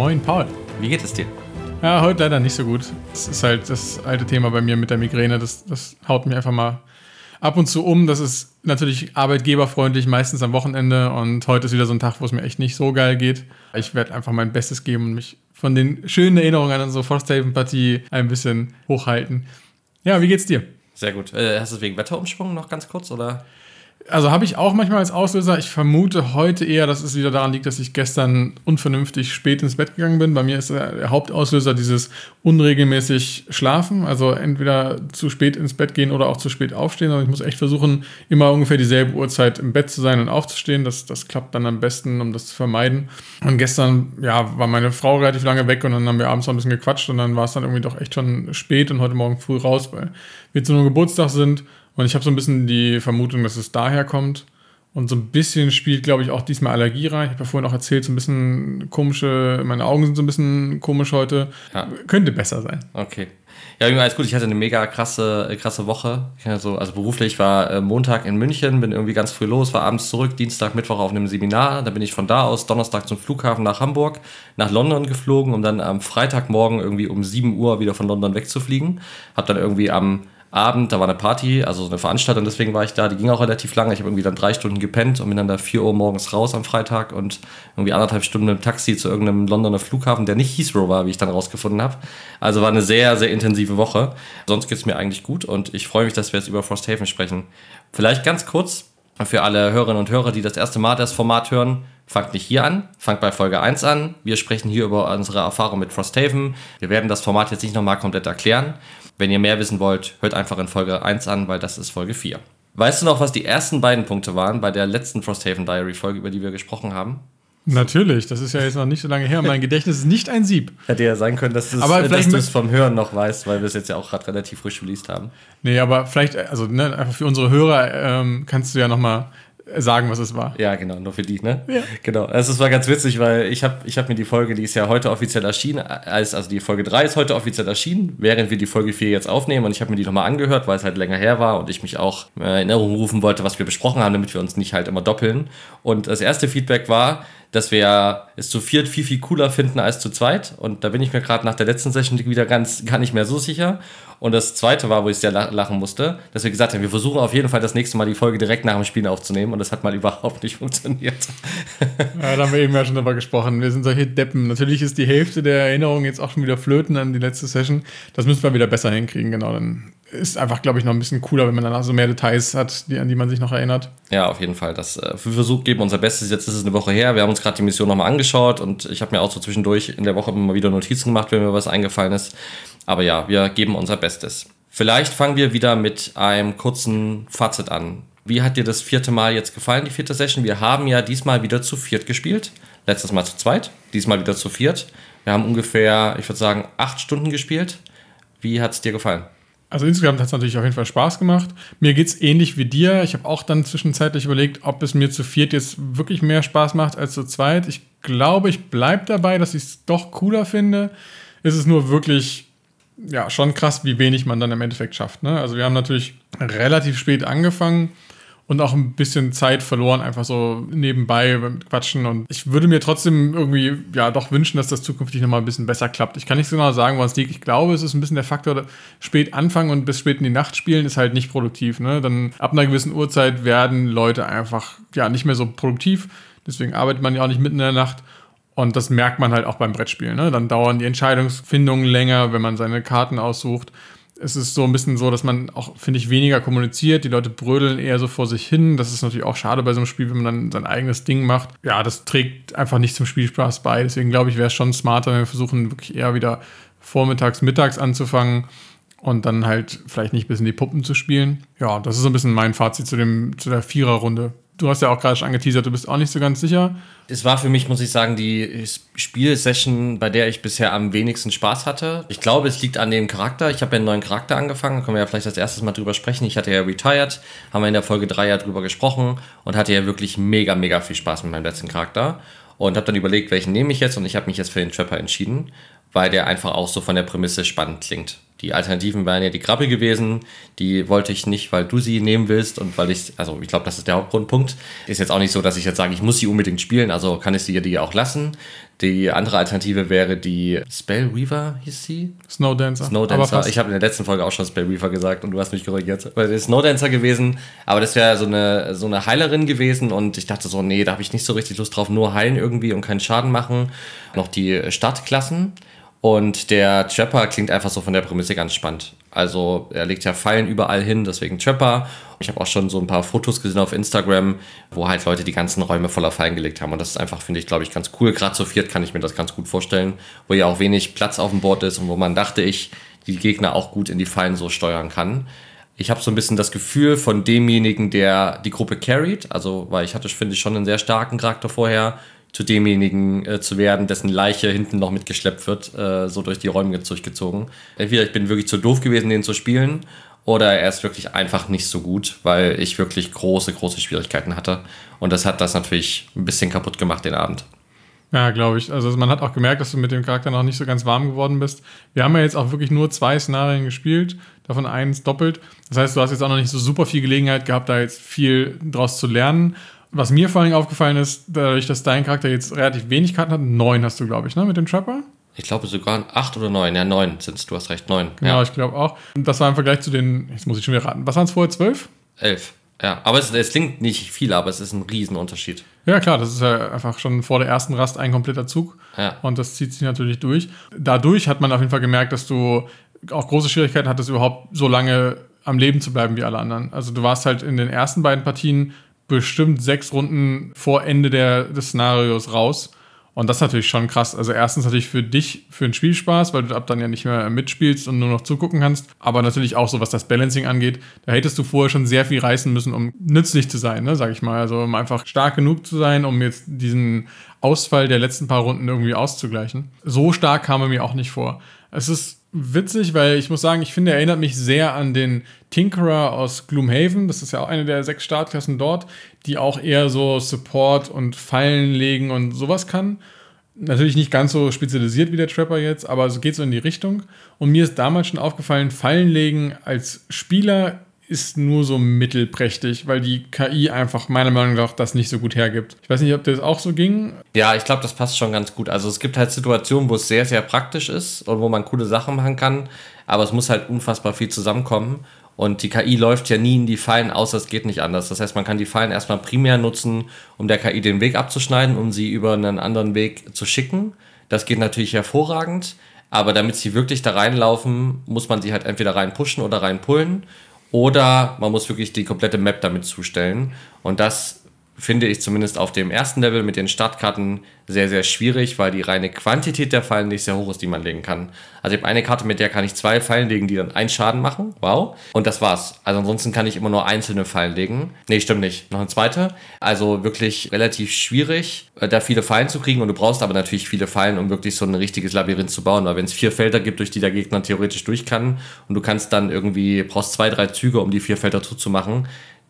Moin, Paul. Wie geht es dir? Ja, heute leider nicht so gut. Das ist halt das alte Thema bei mir mit der Migräne. Das, das haut mich einfach mal ab und zu um. Das ist natürlich arbeitgeberfreundlich, meistens am Wochenende. Und heute ist wieder so ein Tag, wo es mir echt nicht so geil geht. Ich werde einfach mein Bestes geben und mich von den schönen Erinnerungen an unsere Frosthaven-Partie ein bisschen hochhalten. Ja, wie geht's dir? Sehr gut. Äh, hast du es wegen Wetterumschwung noch ganz kurz oder? Also habe ich auch manchmal als Auslöser. Ich vermute heute eher, dass es wieder daran liegt, dass ich gestern unvernünftig spät ins Bett gegangen bin. Bei mir ist der Hauptauslöser dieses unregelmäßig Schlafen. Also entweder zu spät ins Bett gehen oder auch zu spät aufstehen. Also ich muss echt versuchen, immer ungefähr dieselbe Uhrzeit im Bett zu sein und aufzustehen. Das, das klappt dann am besten, um das zu vermeiden. Und gestern, ja, war meine Frau relativ lange weg und dann haben wir abends noch ein bisschen gequatscht und dann war es dann irgendwie doch echt schon spät und heute Morgen früh raus, weil wir zu einem Geburtstag sind und ich habe so ein bisschen die Vermutung, dass es daher kommt. Und so ein bisschen spielt, glaube ich, auch diesmal Allergie rein. Ich habe ja vorhin auch erzählt, so ein bisschen komische, meine Augen sind so ein bisschen komisch heute. Ja. Könnte besser sein. Okay. Ja, alles gut. Ich hatte eine mega krasse, krasse Woche. Also, also beruflich war äh, Montag in München, bin irgendwie ganz früh los, war abends zurück, Dienstag, Mittwoch auf einem Seminar. Da bin ich von da aus Donnerstag zum Flughafen nach Hamburg, nach London geflogen, um dann am Freitagmorgen irgendwie um 7 Uhr wieder von London wegzufliegen. Hab dann irgendwie am Abend, da war eine Party, also eine Veranstaltung, deswegen war ich da, die ging auch relativ lange. Ich habe irgendwie dann drei Stunden gepennt und bin dann da vier Uhr morgens raus am Freitag und irgendwie anderthalb Stunden im Taxi zu irgendeinem Londoner Flughafen, der nicht Heathrow war, wie ich dann rausgefunden habe. Also war eine sehr, sehr intensive Woche. Sonst geht es mir eigentlich gut und ich freue mich, dass wir jetzt über Frosthaven sprechen. Vielleicht ganz kurz für alle Hörerinnen und Hörer, die das erste Mal das Format hören, fangt nicht hier an, fangt bei Folge 1 an. Wir sprechen hier über unsere Erfahrung mit Frosthaven. Wir werden das Format jetzt nicht nochmal komplett erklären. Wenn ihr mehr wissen wollt, hört einfach in Folge 1 an, weil das ist Folge 4. Weißt du noch, was die ersten beiden Punkte waren bei der letzten Frosthaven Diary Folge, über die wir gesprochen haben? Natürlich, das ist ja jetzt noch nicht so lange her. Mein Gedächtnis ist nicht ein Sieb. Hätte ja sein können, dass, aber dass du es vom Hören noch weißt, weil wir es jetzt ja auch gerade relativ frisch released haben. Nee, aber vielleicht, also ne, einfach für unsere Hörer ähm, kannst du ja nochmal sagen, was es war. Ja, genau, nur für die, ne? Ja. Genau. Also es war ganz witzig, weil ich habe ich hab mir die Folge, die ist ja heute offiziell erschienen, als, also die Folge 3 ist heute offiziell erschienen, während wir die Folge 4 jetzt aufnehmen und ich habe mir die nochmal angehört, weil es halt länger her war und ich mich auch in Erinnerung rufen wollte, was wir besprochen haben, damit wir uns nicht halt immer doppeln. Und das erste Feedback war, dass wir es zu viert viel, viel cooler finden als zu zweit. Und da bin ich mir gerade nach der letzten Session wieder ganz gar nicht mehr so sicher. Und das zweite war, wo ich sehr lachen musste, dass wir gesagt haben, wir versuchen auf jeden Fall das nächste Mal die Folge direkt nach dem Spiel aufzunehmen. Und das hat mal überhaupt nicht funktioniert. Ja, da haben wir eben ja schon drüber gesprochen. Wir sind solche Deppen. Natürlich ist die Hälfte der Erinnerung jetzt auch schon wieder flöten an die letzte Session. Das müssen wir wieder besser hinkriegen, genau. Dann ist einfach, glaube ich, noch ein bisschen cooler, wenn man dann so mehr Details hat, die, an die man sich noch erinnert. Ja, auf jeden Fall. Das äh, wir versuchen, geben unser Bestes. Jetzt ist es eine Woche her. Wir haben uns gerade die Mission nochmal angeschaut und ich habe mir auch so zwischendurch in der Woche immer wieder Notizen gemacht, wenn mir was eingefallen ist. Aber ja, wir geben unser Bestes. Vielleicht fangen wir wieder mit einem kurzen Fazit an. Wie hat dir das vierte Mal jetzt gefallen, die vierte Session? Wir haben ja diesmal wieder zu viert gespielt. Letztes Mal zu zweit, diesmal wieder zu viert. Wir haben ungefähr, ich würde sagen, acht Stunden gespielt. Wie hat es dir gefallen? Also insgesamt hat es natürlich auf jeden Fall Spaß gemacht. Mir geht es ähnlich wie dir. Ich habe auch dann zwischenzeitlich überlegt, ob es mir zu viert jetzt wirklich mehr Spaß macht als zu zweit. Ich glaube, ich bleibe dabei, dass ich es doch cooler finde. Es ist nur wirklich, ja, schon krass, wie wenig man dann im Endeffekt schafft. Ne? Also wir haben natürlich relativ spät angefangen und auch ein bisschen Zeit verloren, einfach so nebenbei beim Quatschen. Und ich würde mir trotzdem irgendwie, ja, doch wünschen, dass das zukünftig nochmal ein bisschen besser klappt. Ich kann nicht so genau sagen, was liegt. Ich glaube, es ist ein bisschen der Faktor, spät anfangen und bis spät in die Nacht spielen ist halt nicht produktiv. Ne? Dann ab einer gewissen Uhrzeit werden Leute einfach, ja, nicht mehr so produktiv. Deswegen arbeitet man ja auch nicht mitten in der Nacht. Und das merkt man halt auch beim Brettspielen. Ne? Dann dauern die Entscheidungsfindungen länger, wenn man seine Karten aussucht es ist so ein bisschen so, dass man auch, finde ich, weniger kommuniziert. Die Leute brödeln eher so vor sich hin. Das ist natürlich auch schade bei so einem Spiel, wenn man dann sein eigenes Ding macht. Ja, das trägt einfach nicht zum Spielspaß bei. Deswegen glaube ich, wäre es schon smarter, wenn wir versuchen, wirklich eher wieder vormittags, mittags anzufangen und dann halt vielleicht nicht bis in die Puppen zu spielen. Ja, das ist so ein bisschen mein Fazit zu, dem, zu der Viererrunde du hast ja auch gerade schon angeteasert, du bist auch nicht so ganz sicher. Es war für mich, muss ich sagen, die Spielsession, bei der ich bisher am wenigsten Spaß hatte. Ich glaube, es liegt an dem Charakter. Ich habe ja einen neuen Charakter angefangen, da können wir ja vielleicht als erstes mal drüber sprechen. Ich hatte ja Retired, haben wir in der Folge 3 ja drüber gesprochen und hatte ja wirklich mega, mega viel Spaß mit meinem letzten Charakter. Und habe dann überlegt, welchen nehme ich jetzt und ich habe mich jetzt für den Trapper entschieden, weil der einfach auch so von der Prämisse spannend klingt. Die Alternativen wären ja die Krabbe gewesen. Die wollte ich nicht, weil du sie nehmen willst und weil ich, also ich glaube, das ist der Hauptgrundpunkt. Ist jetzt auch nicht so, dass ich jetzt sage, ich muss sie unbedingt spielen, also kann ich sie dir auch lassen. Die andere Alternative wäre die Spell Reaver, hieß sie? Snowdancer. Snowdancer. Ich habe in der letzten Folge auch schon Spell Reaver gesagt und du hast mich korrigiert. Weil das Snowdancer gewesen, aber das wäre so eine, so eine Heilerin gewesen und ich dachte so, nee, da habe ich nicht so richtig Lust drauf, nur heilen irgendwie und keinen Schaden machen. Noch die Startklassen. Und der Trapper klingt einfach so von der Prämisse ganz spannend. Also er legt ja Fallen überall hin, deswegen Trapper. Ich habe auch schon so ein paar Fotos gesehen auf Instagram, wo halt Leute die ganzen Räume voller Fallen gelegt haben. Und das ist einfach, finde ich, glaube ich, ganz cool. Gerade zu viert kann ich mir das ganz gut vorstellen, wo ja auch wenig Platz auf dem Board ist und wo man dachte ich, die Gegner auch gut in die Fallen so steuern kann. Ich habe so ein bisschen das Gefühl von demjenigen, der die Gruppe carried, also weil ich hatte, finde ich, schon einen sehr starken Charakter vorher, zu demjenigen äh, zu werden, dessen Leiche hinten noch mitgeschleppt wird, äh, so durch die Räume durchgezogen. Entweder ich bin wirklich zu doof gewesen, den zu spielen, oder er ist wirklich einfach nicht so gut, weil ich wirklich große, große Schwierigkeiten hatte. Und das hat das natürlich ein bisschen kaputt gemacht, den Abend. Ja, glaube ich. Also man hat auch gemerkt, dass du mit dem Charakter noch nicht so ganz warm geworden bist. Wir haben ja jetzt auch wirklich nur zwei Szenarien gespielt, davon eins doppelt. Das heißt, du hast jetzt auch noch nicht so super viel Gelegenheit gehabt, da jetzt viel draus zu lernen. Was mir vor allem aufgefallen ist, dadurch, dass dein Charakter jetzt relativ wenig Karten hat, neun hast du, glaube ich, ne, mit dem Trapper? Ich glaube sogar acht oder neun. Ja, neun sind es, du hast recht, neun. Ja, ja ich glaube auch. Das war im Vergleich zu den, jetzt muss ich schon wieder raten, was waren es vorher, zwölf? Elf. Ja, aber es, es, klingt nicht viel, aber es ist ein Riesenunterschied. Ja, klar, das ist ja einfach schon vor der ersten Rast ein kompletter Zug. Ja. Und das zieht sich natürlich durch. Dadurch hat man auf jeden Fall gemerkt, dass du auch große Schwierigkeiten hattest, überhaupt so lange am Leben zu bleiben wie alle anderen. Also du warst halt in den ersten beiden Partien bestimmt sechs Runden vor Ende der, des Szenarios raus. Und das ist natürlich schon krass. Also erstens natürlich für dich, für den Spielspaß, weil du ab dann ja nicht mehr mitspielst und nur noch zugucken kannst. Aber natürlich auch so, was das Balancing angeht. Da hättest du vorher schon sehr viel reißen müssen, um nützlich zu sein, ne, sag ich mal. Also um einfach stark genug zu sein, um jetzt diesen Ausfall der letzten paar Runden irgendwie auszugleichen. So stark kam er mir auch nicht vor. Es ist witzig, weil ich muss sagen, ich finde, er erinnert mich sehr an den Tinkerer aus Gloomhaven. Das ist ja auch eine der sechs Startklassen dort, die auch eher so Support und Fallen legen und sowas kann. Natürlich nicht ganz so spezialisiert wie der Trapper jetzt, aber es geht so in die Richtung. Und mir ist damals schon aufgefallen, Fallen legen als Spieler ist nur so mittelprächtig, weil die KI einfach meiner Meinung nach das nicht so gut hergibt. Ich weiß nicht, ob das auch so ging. Ja, ich glaube, das passt schon ganz gut. Also es gibt halt Situationen, wo es sehr, sehr praktisch ist und wo man coole Sachen machen kann, aber es muss halt unfassbar viel zusammenkommen. Und die KI läuft ja nie in die Fallen, außer es geht nicht anders. Das heißt, man kann die Fallen erstmal primär nutzen, um der KI den Weg abzuschneiden, um sie über einen anderen Weg zu schicken. Das geht natürlich hervorragend. Aber damit sie wirklich da reinlaufen, muss man sie halt entweder rein pushen oder rein pullen. Oder man muss wirklich die komplette Map damit zustellen. Und das finde ich zumindest auf dem ersten Level mit den Startkarten sehr, sehr schwierig, weil die reine Quantität der Fallen nicht sehr hoch ist, die man legen kann. Also ich habe eine Karte, mit der kann ich zwei Fallen legen, die dann einen Schaden machen. Wow. Und das war's. Also ansonsten kann ich immer nur einzelne Fallen legen. Nee, stimmt nicht. Noch eine zweite. Also wirklich relativ schwierig, äh, da viele Fallen zu kriegen. Und du brauchst aber natürlich viele Fallen, um wirklich so ein richtiges Labyrinth zu bauen. Weil wenn es vier Felder gibt, durch die der Gegner theoretisch durch kann und du kannst dann irgendwie, brauchst zwei, drei Züge, um die vier Felder zuzumachen,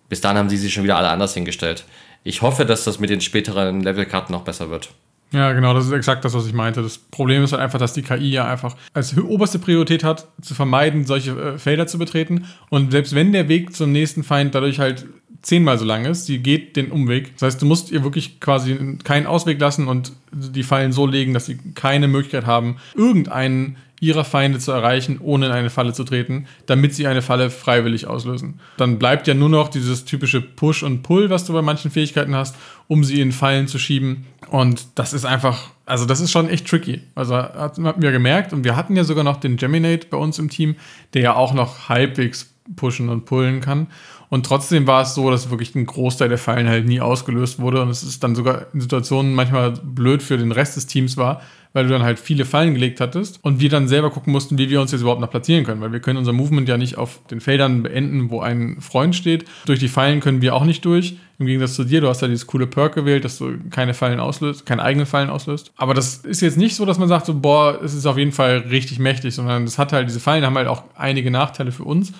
bis dann haben sie sich schon wieder alle anders hingestellt ich hoffe, dass das mit den späteren Levelkarten noch besser wird. Ja, genau, das ist exakt das, was ich meinte. Das Problem ist halt einfach, dass die KI ja einfach als oberste Priorität hat, zu vermeiden, solche äh, Felder zu betreten. Und selbst wenn der Weg zum nächsten Feind dadurch halt zehnmal so lang ist, sie geht den Umweg. Das heißt, du musst ihr wirklich quasi keinen Ausweg lassen und die Fallen so legen, dass sie keine Möglichkeit haben, irgendeinen ihrer Feinde zu erreichen, ohne in eine Falle zu treten, damit sie eine Falle freiwillig auslösen. Dann bleibt ja nur noch dieses typische Push und Pull, was du bei manchen Fähigkeiten hast, um sie in Fallen zu schieben. Und das ist einfach, also das ist schon echt tricky. Also hatten wir gemerkt und wir hatten ja sogar noch den Geminate bei uns im Team, der ja auch noch halbwegs pushen und pullen kann. Und trotzdem war es so, dass wirklich ein Großteil der Fallen halt nie ausgelöst wurde. Und es ist dann sogar in Situationen manchmal blöd für den Rest des Teams war, weil du dann halt viele Fallen gelegt hattest und wir dann selber gucken mussten, wie wir uns jetzt überhaupt noch platzieren können, weil wir können unser Movement ja nicht auf den Feldern beenden, wo ein Freund steht. Durch die Fallen können wir auch nicht durch. Im Gegensatz zu dir, du hast ja dieses coole Perk gewählt, dass du keine Fallen auslöst, keine eigenen Fallen auslöst. Aber das ist jetzt nicht so, dass man sagt, so, boah, es ist auf jeden Fall richtig mächtig, sondern das hat halt, diese Fallen haben halt auch einige Nachteile für uns.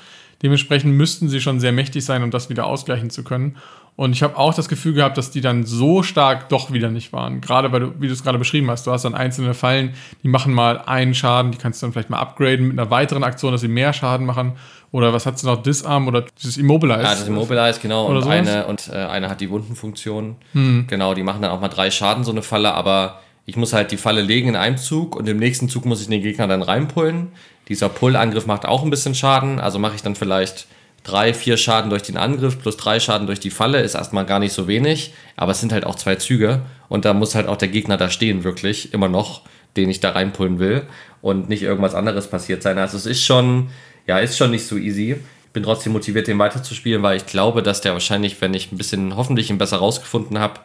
Dementsprechend müssten sie schon sehr mächtig sein, um das wieder ausgleichen zu können. Und ich habe auch das Gefühl gehabt, dass die dann so stark doch wieder nicht waren. Gerade weil du, wie du es gerade beschrieben hast, du hast dann einzelne Fallen, die machen mal einen Schaden, die kannst du dann vielleicht mal upgraden mit einer weiteren Aktion, dass sie mehr Schaden machen. Oder was hat du noch? Disarm oder dieses Immobilize? Ja, das Immobilize, genau. Oder und sowas? eine, und äh, eine hat die Wundenfunktion. Hm. Genau, die machen dann auch mal drei Schaden, so eine Falle, aber ich muss halt die Falle legen in einem Zug und im nächsten Zug muss ich den Gegner dann reinpullen. Dieser Pull-Angriff macht auch ein bisschen Schaden, also mache ich dann vielleicht drei, vier Schaden durch den Angriff plus drei Schaden durch die Falle, ist erstmal gar nicht so wenig, aber es sind halt auch zwei Züge und da muss halt auch der Gegner da stehen, wirklich, immer noch, den ich da reinpullen will und nicht irgendwas anderes passiert sein. Also es ist schon, ja, ist schon nicht so easy. Ich bin trotzdem motiviert, den weiterzuspielen, weil ich glaube, dass der wahrscheinlich, wenn ich ein bisschen, hoffentlich ihn besser rausgefunden habe,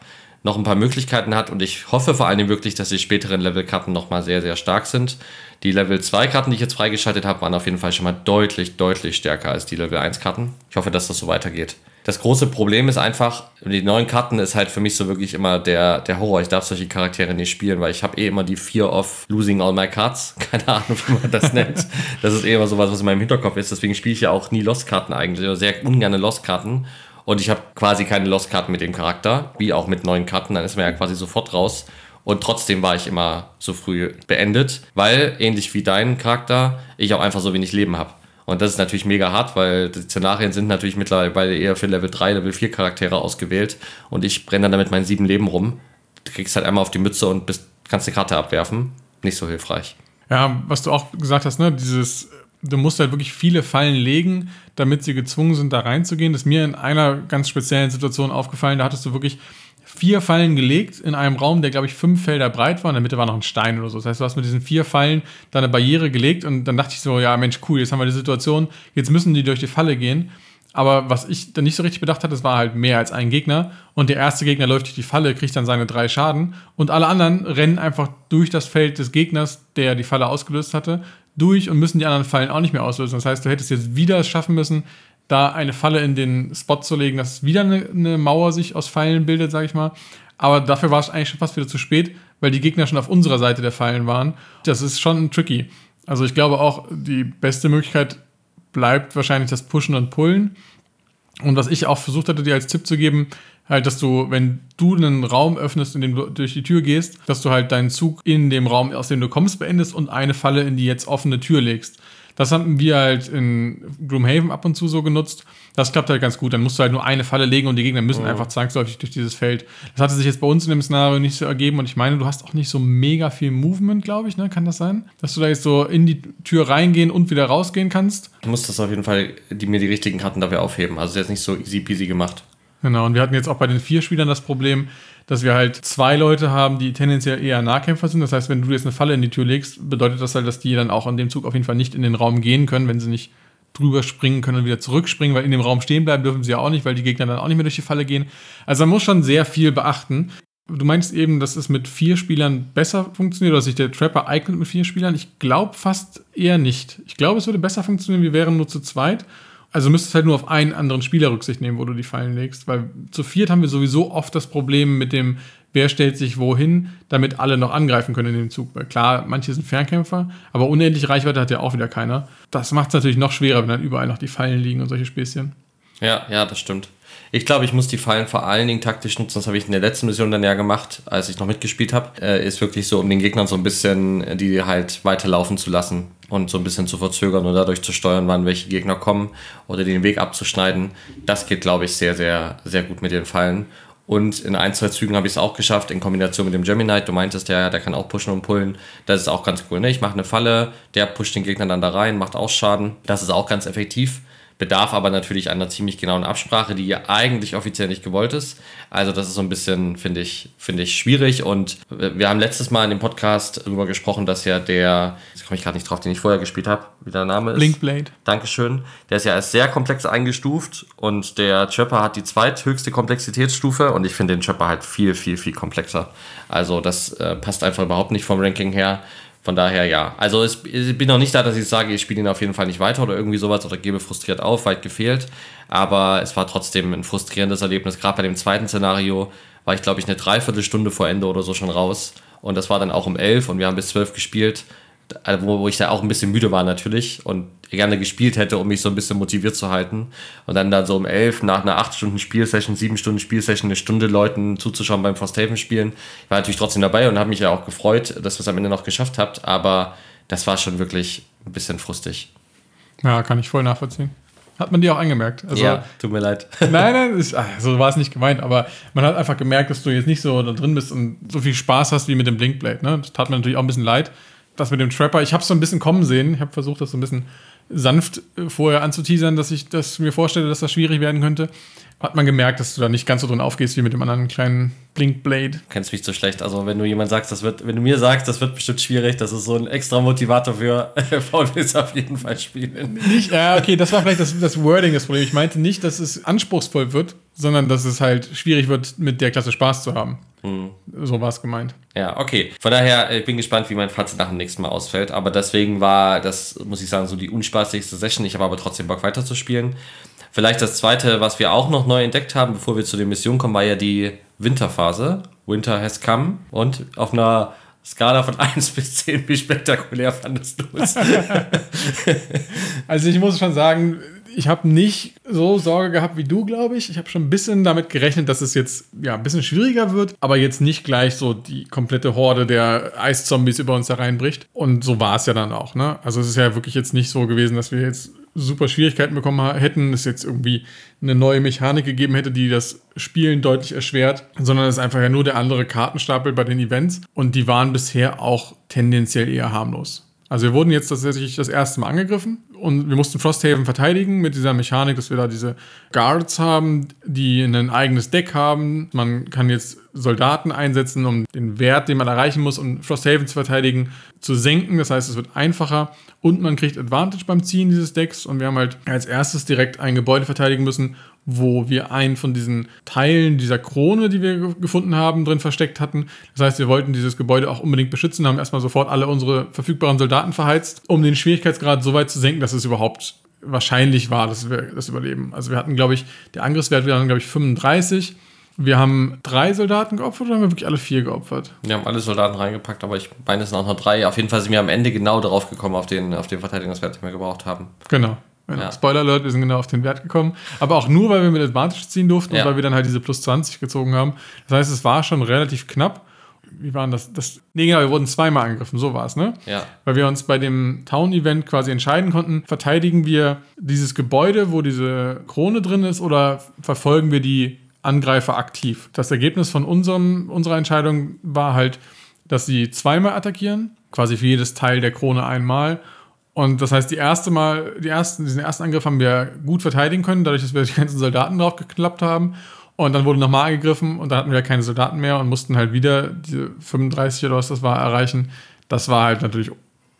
noch ein paar Möglichkeiten hat und ich hoffe vor allem wirklich, dass die späteren Levelkarten nochmal sehr, sehr stark sind. Die Level 2 Karten, die ich jetzt freigeschaltet habe, waren auf jeden Fall schon mal deutlich, deutlich stärker als die Level 1 Karten. Ich hoffe, dass das so weitergeht. Das große Problem ist einfach, die neuen Karten ist halt für mich so wirklich immer der, der Horror. Ich darf solche Charaktere nicht spielen, weil ich habe eh immer die Fear of losing all my cards. Keine Ahnung, wie man das nennt. Das ist eh immer sowas, was in meinem Hinterkopf ist. Deswegen spiele ich ja auch nie Lost-Karten eigentlich oder sehr ungerne Lost-Karten. Und ich habe quasi keine Lost-Karten mit dem Charakter, wie auch mit neuen Karten. Dann ist man ja quasi sofort raus. Und trotzdem war ich immer so früh beendet, weil ähnlich wie dein Charakter, ich auch einfach so wenig Leben habe. Und das ist natürlich mega hart, weil die Szenarien sind natürlich mittlerweile eher für Level 3, Level 4 Charaktere ausgewählt. Und ich brenne dann damit mein sieben Leben rum. Du kriegst halt einmal auf die Mütze und bist, kannst eine Karte abwerfen. Nicht so hilfreich. Ja, was du auch gesagt hast, ne, dieses, du musst halt wirklich viele Fallen legen, damit sie gezwungen sind, da reinzugehen. Das ist mir in einer ganz speziellen Situation aufgefallen. Da hattest du wirklich vier Fallen gelegt in einem Raum, der, glaube ich, fünf Felder breit war. In der Mitte war noch ein Stein oder so. Das heißt, du hast mit diesen vier Fallen da eine Barriere gelegt und dann dachte ich so, ja, Mensch, cool, jetzt haben wir die Situation, jetzt müssen die durch die Falle gehen. Aber was ich dann nicht so richtig bedacht hatte, das war halt mehr als ein Gegner. Und der erste Gegner läuft durch die Falle, kriegt dann seine drei Schaden. Und alle anderen rennen einfach durch das Feld des Gegners, der die Falle ausgelöst hatte, durch und müssen die anderen Fallen auch nicht mehr auslösen. Das heißt, du hättest jetzt wieder es schaffen müssen, da eine Falle in den Spot zu legen, dass wieder eine, eine Mauer sich aus Fallen bildet, sag ich mal. Aber dafür war es eigentlich schon fast wieder zu spät, weil die Gegner schon auf unserer Seite der Fallen waren. Das ist schon tricky. Also ich glaube auch, die beste Möglichkeit bleibt wahrscheinlich das Pushen und Pullen. Und was ich auch versucht hatte, dir als Tipp zu geben, halt, dass du, wenn du einen Raum öffnest, in dem du durch die Tür gehst, dass du halt deinen Zug in dem Raum, aus dem du kommst, beendest und eine Falle in die jetzt offene Tür legst. Das haben wir halt in Gloomhaven ab und zu so genutzt. Das klappt halt ganz gut. Dann musst du halt nur eine Falle legen und die Gegner müssen Mhm. einfach zwangsläufig durch dieses Feld. Das hatte sich jetzt bei uns in dem Szenario nicht so ergeben und ich meine, du hast auch nicht so mega viel Movement, glaube ich, ne? Kann das sein? Dass du da jetzt so in die Tür reingehen und wieder rausgehen kannst? Du musst das auf jeden Fall, die, mir die richtigen Karten dafür aufheben. Also ist jetzt nicht so easy peasy gemacht. Genau, und wir hatten jetzt auch bei den vier Spielern das Problem, dass wir halt zwei Leute haben, die tendenziell eher Nahkämpfer sind. Das heißt, wenn du jetzt eine Falle in die Tür legst, bedeutet das halt, dass die dann auch an dem Zug auf jeden Fall nicht in den Raum gehen können, wenn sie nicht drüber springen können und wieder zurückspringen, weil in dem Raum stehen bleiben dürfen sie ja auch nicht, weil die Gegner dann auch nicht mehr durch die Falle gehen. Also man muss schon sehr viel beachten. Du meinst eben, dass es mit vier Spielern besser funktioniert oder sich der Trapper eignet mit vier Spielern? Ich glaube fast eher nicht. Ich glaube, es würde besser funktionieren, wir wären nur zu zweit. Also müsstest halt nur auf einen anderen Spieler Rücksicht nehmen, wo du die Fallen legst, weil zu viert haben wir sowieso oft das Problem mit dem, wer stellt sich wohin, damit alle noch angreifen können in dem Zug. Weil klar, manche sind Fernkämpfer, aber unendliche Reichweite hat ja auch wieder keiner. Das macht es natürlich noch schwerer, wenn dann überall noch die Fallen liegen und solche Späßchen. Ja, ja, das stimmt. Ich glaube, ich muss die Fallen vor allen Dingen taktisch nutzen. Das habe ich in der letzten Mission dann ja gemacht, als ich noch mitgespielt habe. Äh, ist wirklich so, um den Gegnern so ein bisschen äh, die halt weiterlaufen zu lassen und so ein bisschen zu verzögern und dadurch zu steuern, wann welche Gegner kommen oder den Weg abzuschneiden. Das geht, glaube ich, sehr, sehr, sehr gut mit den Fallen. Und in ein, zwei Zügen habe ich es auch geschafft, in Kombination mit dem Gemini. Du meintest ja, der kann auch pushen und pullen. Das ist auch ganz cool. Ne? Ich mache eine Falle, der pusht den Gegner dann da rein, macht auch Schaden. Das ist auch ganz effektiv. Bedarf aber natürlich einer ziemlich genauen Absprache, die ja eigentlich offiziell nicht gewollt ist. Also das ist so ein bisschen, finde ich, finde ich schwierig. Und wir haben letztes Mal in dem Podcast darüber gesprochen, dass ja der, jetzt komme ich gerade nicht drauf, den ich vorher gespielt habe, wie der Name ist. Blinkblade. Dankeschön. Der ist ja als sehr komplex eingestuft und der Chopper hat die zweithöchste Komplexitätsstufe und ich finde den Chopper halt viel, viel, viel komplexer. Also das äh, passt einfach überhaupt nicht vom Ranking her. Von daher ja. Also es, ich bin noch nicht da, dass ich sage, ich spiele ihn auf jeden Fall nicht weiter oder irgendwie sowas oder gebe frustriert auf, weit gefehlt. Aber es war trotzdem ein frustrierendes Erlebnis. Gerade bei dem zweiten Szenario war ich, glaube ich, eine Dreiviertelstunde vor Ende oder so schon raus. Und das war dann auch um elf und wir haben bis zwölf gespielt. Wo, wo ich da auch ein bisschen müde war natürlich und gerne gespielt hätte, um mich so ein bisschen motiviert zu halten. Und dann da so um elf nach einer acht Stunden Spielsession, sieben Stunden Spielsession, eine Stunde Leuten zuzuschauen beim Frosthaven spielen. Ich war natürlich trotzdem dabei und habe mich ja auch gefreut, dass ihr es am Ende noch geschafft habt, aber das war schon wirklich ein bisschen frustig. Ja, kann ich voll nachvollziehen. Hat man dir auch angemerkt. Also, ja, tut mir leid. Nein, nein, ist, so war es nicht gemeint, aber man hat einfach gemerkt, dass du jetzt nicht so da drin bist und so viel Spaß hast wie mit dem Blinkblade. Ne? Das tat mir natürlich auch ein bisschen leid. Das mit dem Trapper, ich habe es so ein bisschen kommen sehen. Ich habe versucht, das so ein bisschen sanft äh, vorher anzuteasern, dass ich das mir vorstelle, dass das schwierig werden könnte hat man gemerkt, dass du da nicht ganz so drin aufgehst wie mit dem anderen kleinen Blinkblade. Du kennst mich so schlecht. Also, wenn du jemand sagst, das wird, wenn du mir sagst, das wird bestimmt schwierig, das ist so ein extra Motivator für VWs auf jeden Fall spielen. Nicht, ja, okay, das war vielleicht das, das Wording das Problem. Ich meinte nicht, dass es anspruchsvoll wird, sondern dass es halt schwierig wird, mit der Klasse Spaß zu haben. Hm. So war es gemeint. Ja, okay. Von daher, ich bin gespannt, wie mein Fazit nach dem nächsten Mal ausfällt. Aber deswegen war das, muss ich sagen, so die unspaßigste Session. Ich habe aber trotzdem Bock weiterzuspielen. Vielleicht das zweite, was wir auch noch neu entdeckt haben, bevor wir zu den Missionen kommen, war ja die Winterphase. Winter has come. Und auf einer Skala von 1 bis 10, wie spektakulär fandest du es? also ich muss schon sagen, ich habe nicht so Sorge gehabt wie du, glaube ich. Ich habe schon ein bisschen damit gerechnet, dass es jetzt ja ein bisschen schwieriger wird, aber jetzt nicht gleich so die komplette Horde der Eiszombies über uns hereinbricht. Und so war es ja dann auch. Ne? Also es ist ja wirklich jetzt nicht so gewesen, dass wir jetzt super Schwierigkeiten bekommen hätten, es jetzt irgendwie eine neue Mechanik gegeben hätte, die das Spielen deutlich erschwert, sondern es ist einfach ja nur der andere Kartenstapel bei den Events und die waren bisher auch tendenziell eher harmlos. Also wir wurden jetzt tatsächlich das erste Mal angegriffen und wir mussten Frosthaven verteidigen mit dieser Mechanik, dass wir da diese Guards haben, die ein eigenes Deck haben. Man kann jetzt Soldaten einsetzen, um den Wert, den man erreichen muss, um Frosthaven zu verteidigen, zu senken. Das heißt, es wird einfacher und man kriegt Advantage beim Ziehen dieses Decks. Und wir haben halt als erstes direkt ein Gebäude verteidigen müssen, wo wir einen von diesen Teilen dieser Krone, die wir gefunden haben, drin versteckt hatten. Das heißt, wir wollten dieses Gebäude auch unbedingt beschützen, haben erstmal sofort alle unsere verfügbaren Soldaten verheizt, um den Schwierigkeitsgrad so weit zu senken, dass es überhaupt wahrscheinlich war, dass wir das überleben. Also wir hatten, glaube ich, der Angriffswert wäre dann, glaube ich, 35. Wir haben drei Soldaten geopfert oder haben wir wirklich alle vier geopfert? Wir haben alle Soldaten reingepackt, aber ich meine, es sind auch noch drei. Auf jeden Fall sind wir am Ende genau darauf gekommen, auf den, auf den Verteidigungswert, den wir gebraucht haben. Genau. Ja. Spoiler Alert, wir sind genau auf den Wert gekommen. Aber auch nur, weil wir mit Advantage ziehen durften ja. und weil wir dann halt diese plus 20 gezogen haben. Das heißt, es war schon relativ knapp. Wie waren das? das nee, genau, wir wurden zweimal angegriffen, so war es, ne? Ja. Weil wir uns bei dem Town-Event quasi entscheiden konnten, verteidigen wir dieses Gebäude, wo diese Krone drin ist, oder verfolgen wir die Angreifer aktiv? Das Ergebnis von unserem, unserer Entscheidung war halt, dass sie zweimal attackieren, quasi für jedes Teil der Krone einmal und das heißt, die erste Mal, die ersten, diesen ersten Angriff haben wir gut verteidigen können, dadurch, dass wir die ganzen Soldaten drauf geklappt haben. Und dann wurde nochmal angegriffen und dann hatten wir keine Soldaten mehr und mussten halt wieder diese 35 oder was das war erreichen. Das war halt natürlich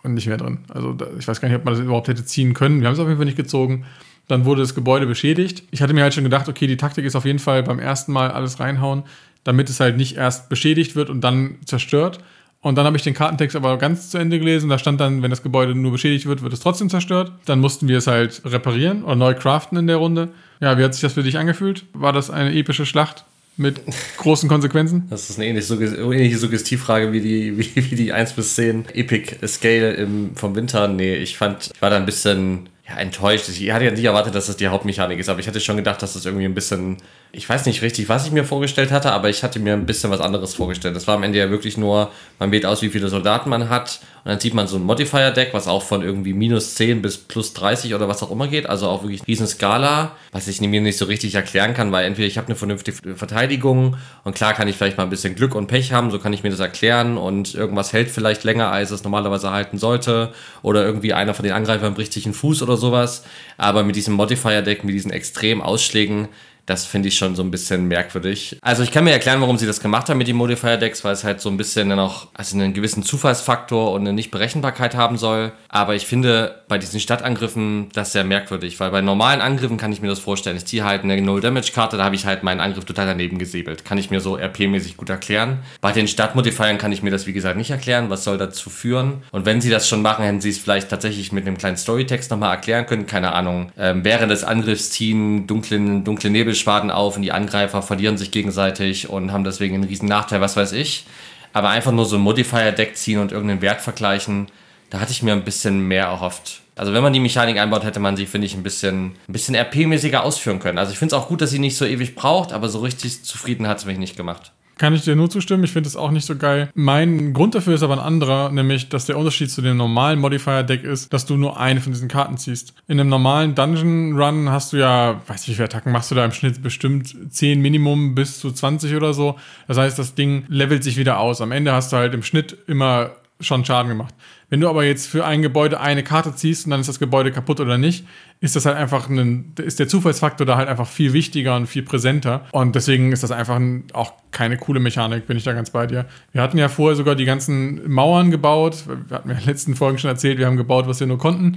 nicht mehr drin. Also ich weiß gar nicht, ob man das überhaupt hätte ziehen können. Wir haben es auf jeden Fall nicht gezogen. Dann wurde das Gebäude beschädigt. Ich hatte mir halt schon gedacht, okay, die Taktik ist auf jeden Fall beim ersten Mal alles reinhauen, damit es halt nicht erst beschädigt wird und dann zerstört, und dann habe ich den Kartentext aber ganz zu Ende gelesen. Da stand dann, wenn das Gebäude nur beschädigt wird, wird es trotzdem zerstört. Dann mussten wir es halt reparieren oder neu craften in der Runde. Ja, wie hat sich das für dich angefühlt? War das eine epische Schlacht? mit großen Konsequenzen? Das ist eine ähnliche, ähnliche Suggestivfrage wie die, wie, wie die 1 bis 10 Epic Scale im, vom Winter. Nee, ich fand, ich war da ein bisschen ja, enttäuscht. Ich hatte ja nicht erwartet, dass das die Hauptmechanik ist, aber ich hatte schon gedacht, dass das irgendwie ein bisschen ich weiß nicht richtig, was ich mir vorgestellt hatte, aber ich hatte mir ein bisschen was anderes vorgestellt. Das war am Ende ja wirklich nur, man wählt aus, wie viele Soldaten man hat und dann sieht man so ein Modifier-Deck, was auch von irgendwie minus 10 bis plus 30 oder was auch immer geht, also auch wirklich riesen Skala, was ich mir nicht so richtig erklären kann, weil entweder ich habe eine vernünftige Verteidigung und klar kann ich vielleicht mal ein bisschen Glück und Pech haben, so kann ich mir das erklären und irgendwas hält vielleicht länger, als es normalerweise halten sollte oder irgendwie einer von den Angreifern bricht sich einen Fuß oder sowas, aber mit diesem Modifier-Deck, mit diesen extremen Ausschlägen, das finde ich schon so ein bisschen merkwürdig. Also ich kann mir erklären, warum sie das gemacht haben mit den Modifier-Decks, weil es halt so ein bisschen dann auch also einen gewissen Zufallsfaktor und eine Nichtberechenbarkeit haben soll. Aber ich finde bei diesen Stadtangriffen das sehr merkwürdig, weil bei normalen Angriffen kann ich mir das vorstellen. Ich ziehe halt eine Null-Damage-Karte, da habe ich halt meinen Angriff total daneben gesäbelt. Kann ich mir so RP-mäßig gut erklären. Bei den Stadtmodifiern kann ich mir das wie gesagt nicht erklären. Was soll dazu führen? Und wenn sie das schon machen, hätten sie es vielleicht tatsächlich mit einem kleinen Storytext nochmal erklären können. Keine Ahnung. Ähm, während des Angriffs ziehen dunklen, dunkle Nebel Schwaden auf und die Angreifer verlieren sich gegenseitig und haben deswegen einen riesen Nachteil, was weiß ich. Aber einfach nur so ein Modifier-Deck ziehen und irgendeinen Wert vergleichen, da hatte ich mir ein bisschen mehr erhofft. Also wenn man die Mechanik einbaut, hätte man sie, finde ich, ein bisschen, ein bisschen RP-mäßiger ausführen können. Also ich finde es auch gut, dass sie nicht so ewig braucht, aber so richtig zufrieden hat es mich nicht gemacht. Kann ich dir nur zustimmen, ich finde es auch nicht so geil. Mein Grund dafür ist aber ein anderer, nämlich, dass der Unterschied zu dem normalen Modifier-Deck ist, dass du nur eine von diesen Karten ziehst. In einem normalen Dungeon-Run hast du ja, weiß ich, wie viele Attacken machst du da im Schnitt bestimmt 10 Minimum bis zu 20 oder so. Das heißt, das Ding levelt sich wieder aus. Am Ende hast du halt im Schnitt immer schon Schaden gemacht. Wenn du aber jetzt für ein Gebäude eine Karte ziehst und dann ist das Gebäude kaputt oder nicht, ist das halt einfach ein, ist der Zufallsfaktor da halt einfach viel wichtiger und viel präsenter. Und deswegen ist das einfach ein, auch keine coole Mechanik, bin ich da ganz bei dir. Wir hatten ja vorher sogar die ganzen Mauern gebaut. Wir hatten ja in den letzten Folgen schon erzählt, wir haben gebaut, was wir nur konnten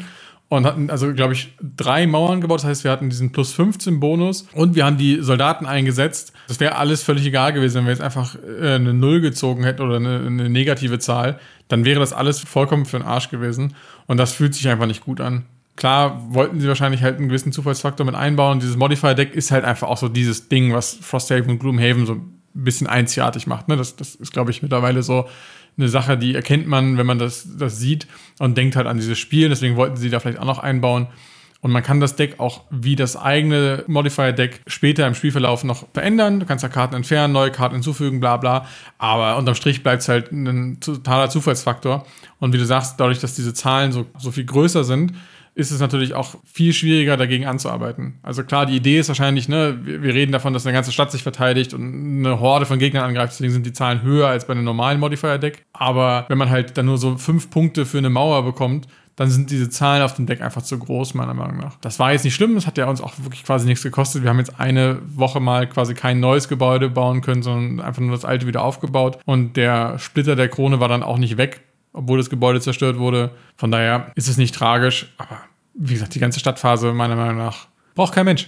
und hatten also, glaube ich, drei Mauern gebaut. Das heißt, wir hatten diesen plus 15 Bonus und wir haben die Soldaten eingesetzt. Das wäre alles völlig egal gewesen, wenn wir jetzt einfach äh, eine Null gezogen hätten oder eine, eine, negative Zahl. Dann wäre das alles vollkommen für den Arsch gewesen. Und das fühlt sich einfach nicht gut an. Klar wollten sie wahrscheinlich halt einen gewissen Zufallsfaktor mit einbauen. Dieses Modifier-Deck ist halt einfach auch so dieses Ding, was Frosthaven und Gloomhaven so ein bisschen einzigartig macht. Ne? Das, das ist, glaube ich, mittlerweile so eine Sache, die erkennt man, wenn man das, das sieht und denkt halt an dieses Spiel. Deswegen wollten sie da vielleicht auch noch einbauen. Und man kann das Deck auch wie das eigene Modifier-Deck später im Spielverlauf noch verändern. Du kannst da Karten entfernen, neue Karten hinzufügen, bla bla. Aber unterm Strich bleibt es halt ein totaler Zufallsfaktor. Und wie du sagst, dadurch, dass diese Zahlen so, so viel größer sind, ist es natürlich auch viel schwieriger, dagegen anzuarbeiten. Also klar, die Idee ist wahrscheinlich, ne, wir reden davon, dass eine ganze Stadt sich verteidigt und eine Horde von Gegnern angreift, deswegen sind die Zahlen höher als bei einem normalen Modifier-Deck. Aber wenn man halt dann nur so fünf Punkte für eine Mauer bekommt, dann sind diese Zahlen auf dem Deck einfach zu groß, meiner Meinung nach. Das war jetzt nicht schlimm, das hat ja uns auch wirklich quasi nichts gekostet. Wir haben jetzt eine Woche mal quasi kein neues Gebäude bauen können, sondern einfach nur das alte wieder aufgebaut. Und der Splitter der Krone war dann auch nicht weg, obwohl das Gebäude zerstört wurde. Von daher ist es nicht tragisch, aber wie gesagt, die ganze Stadtphase meiner Meinung nach braucht kein Mensch.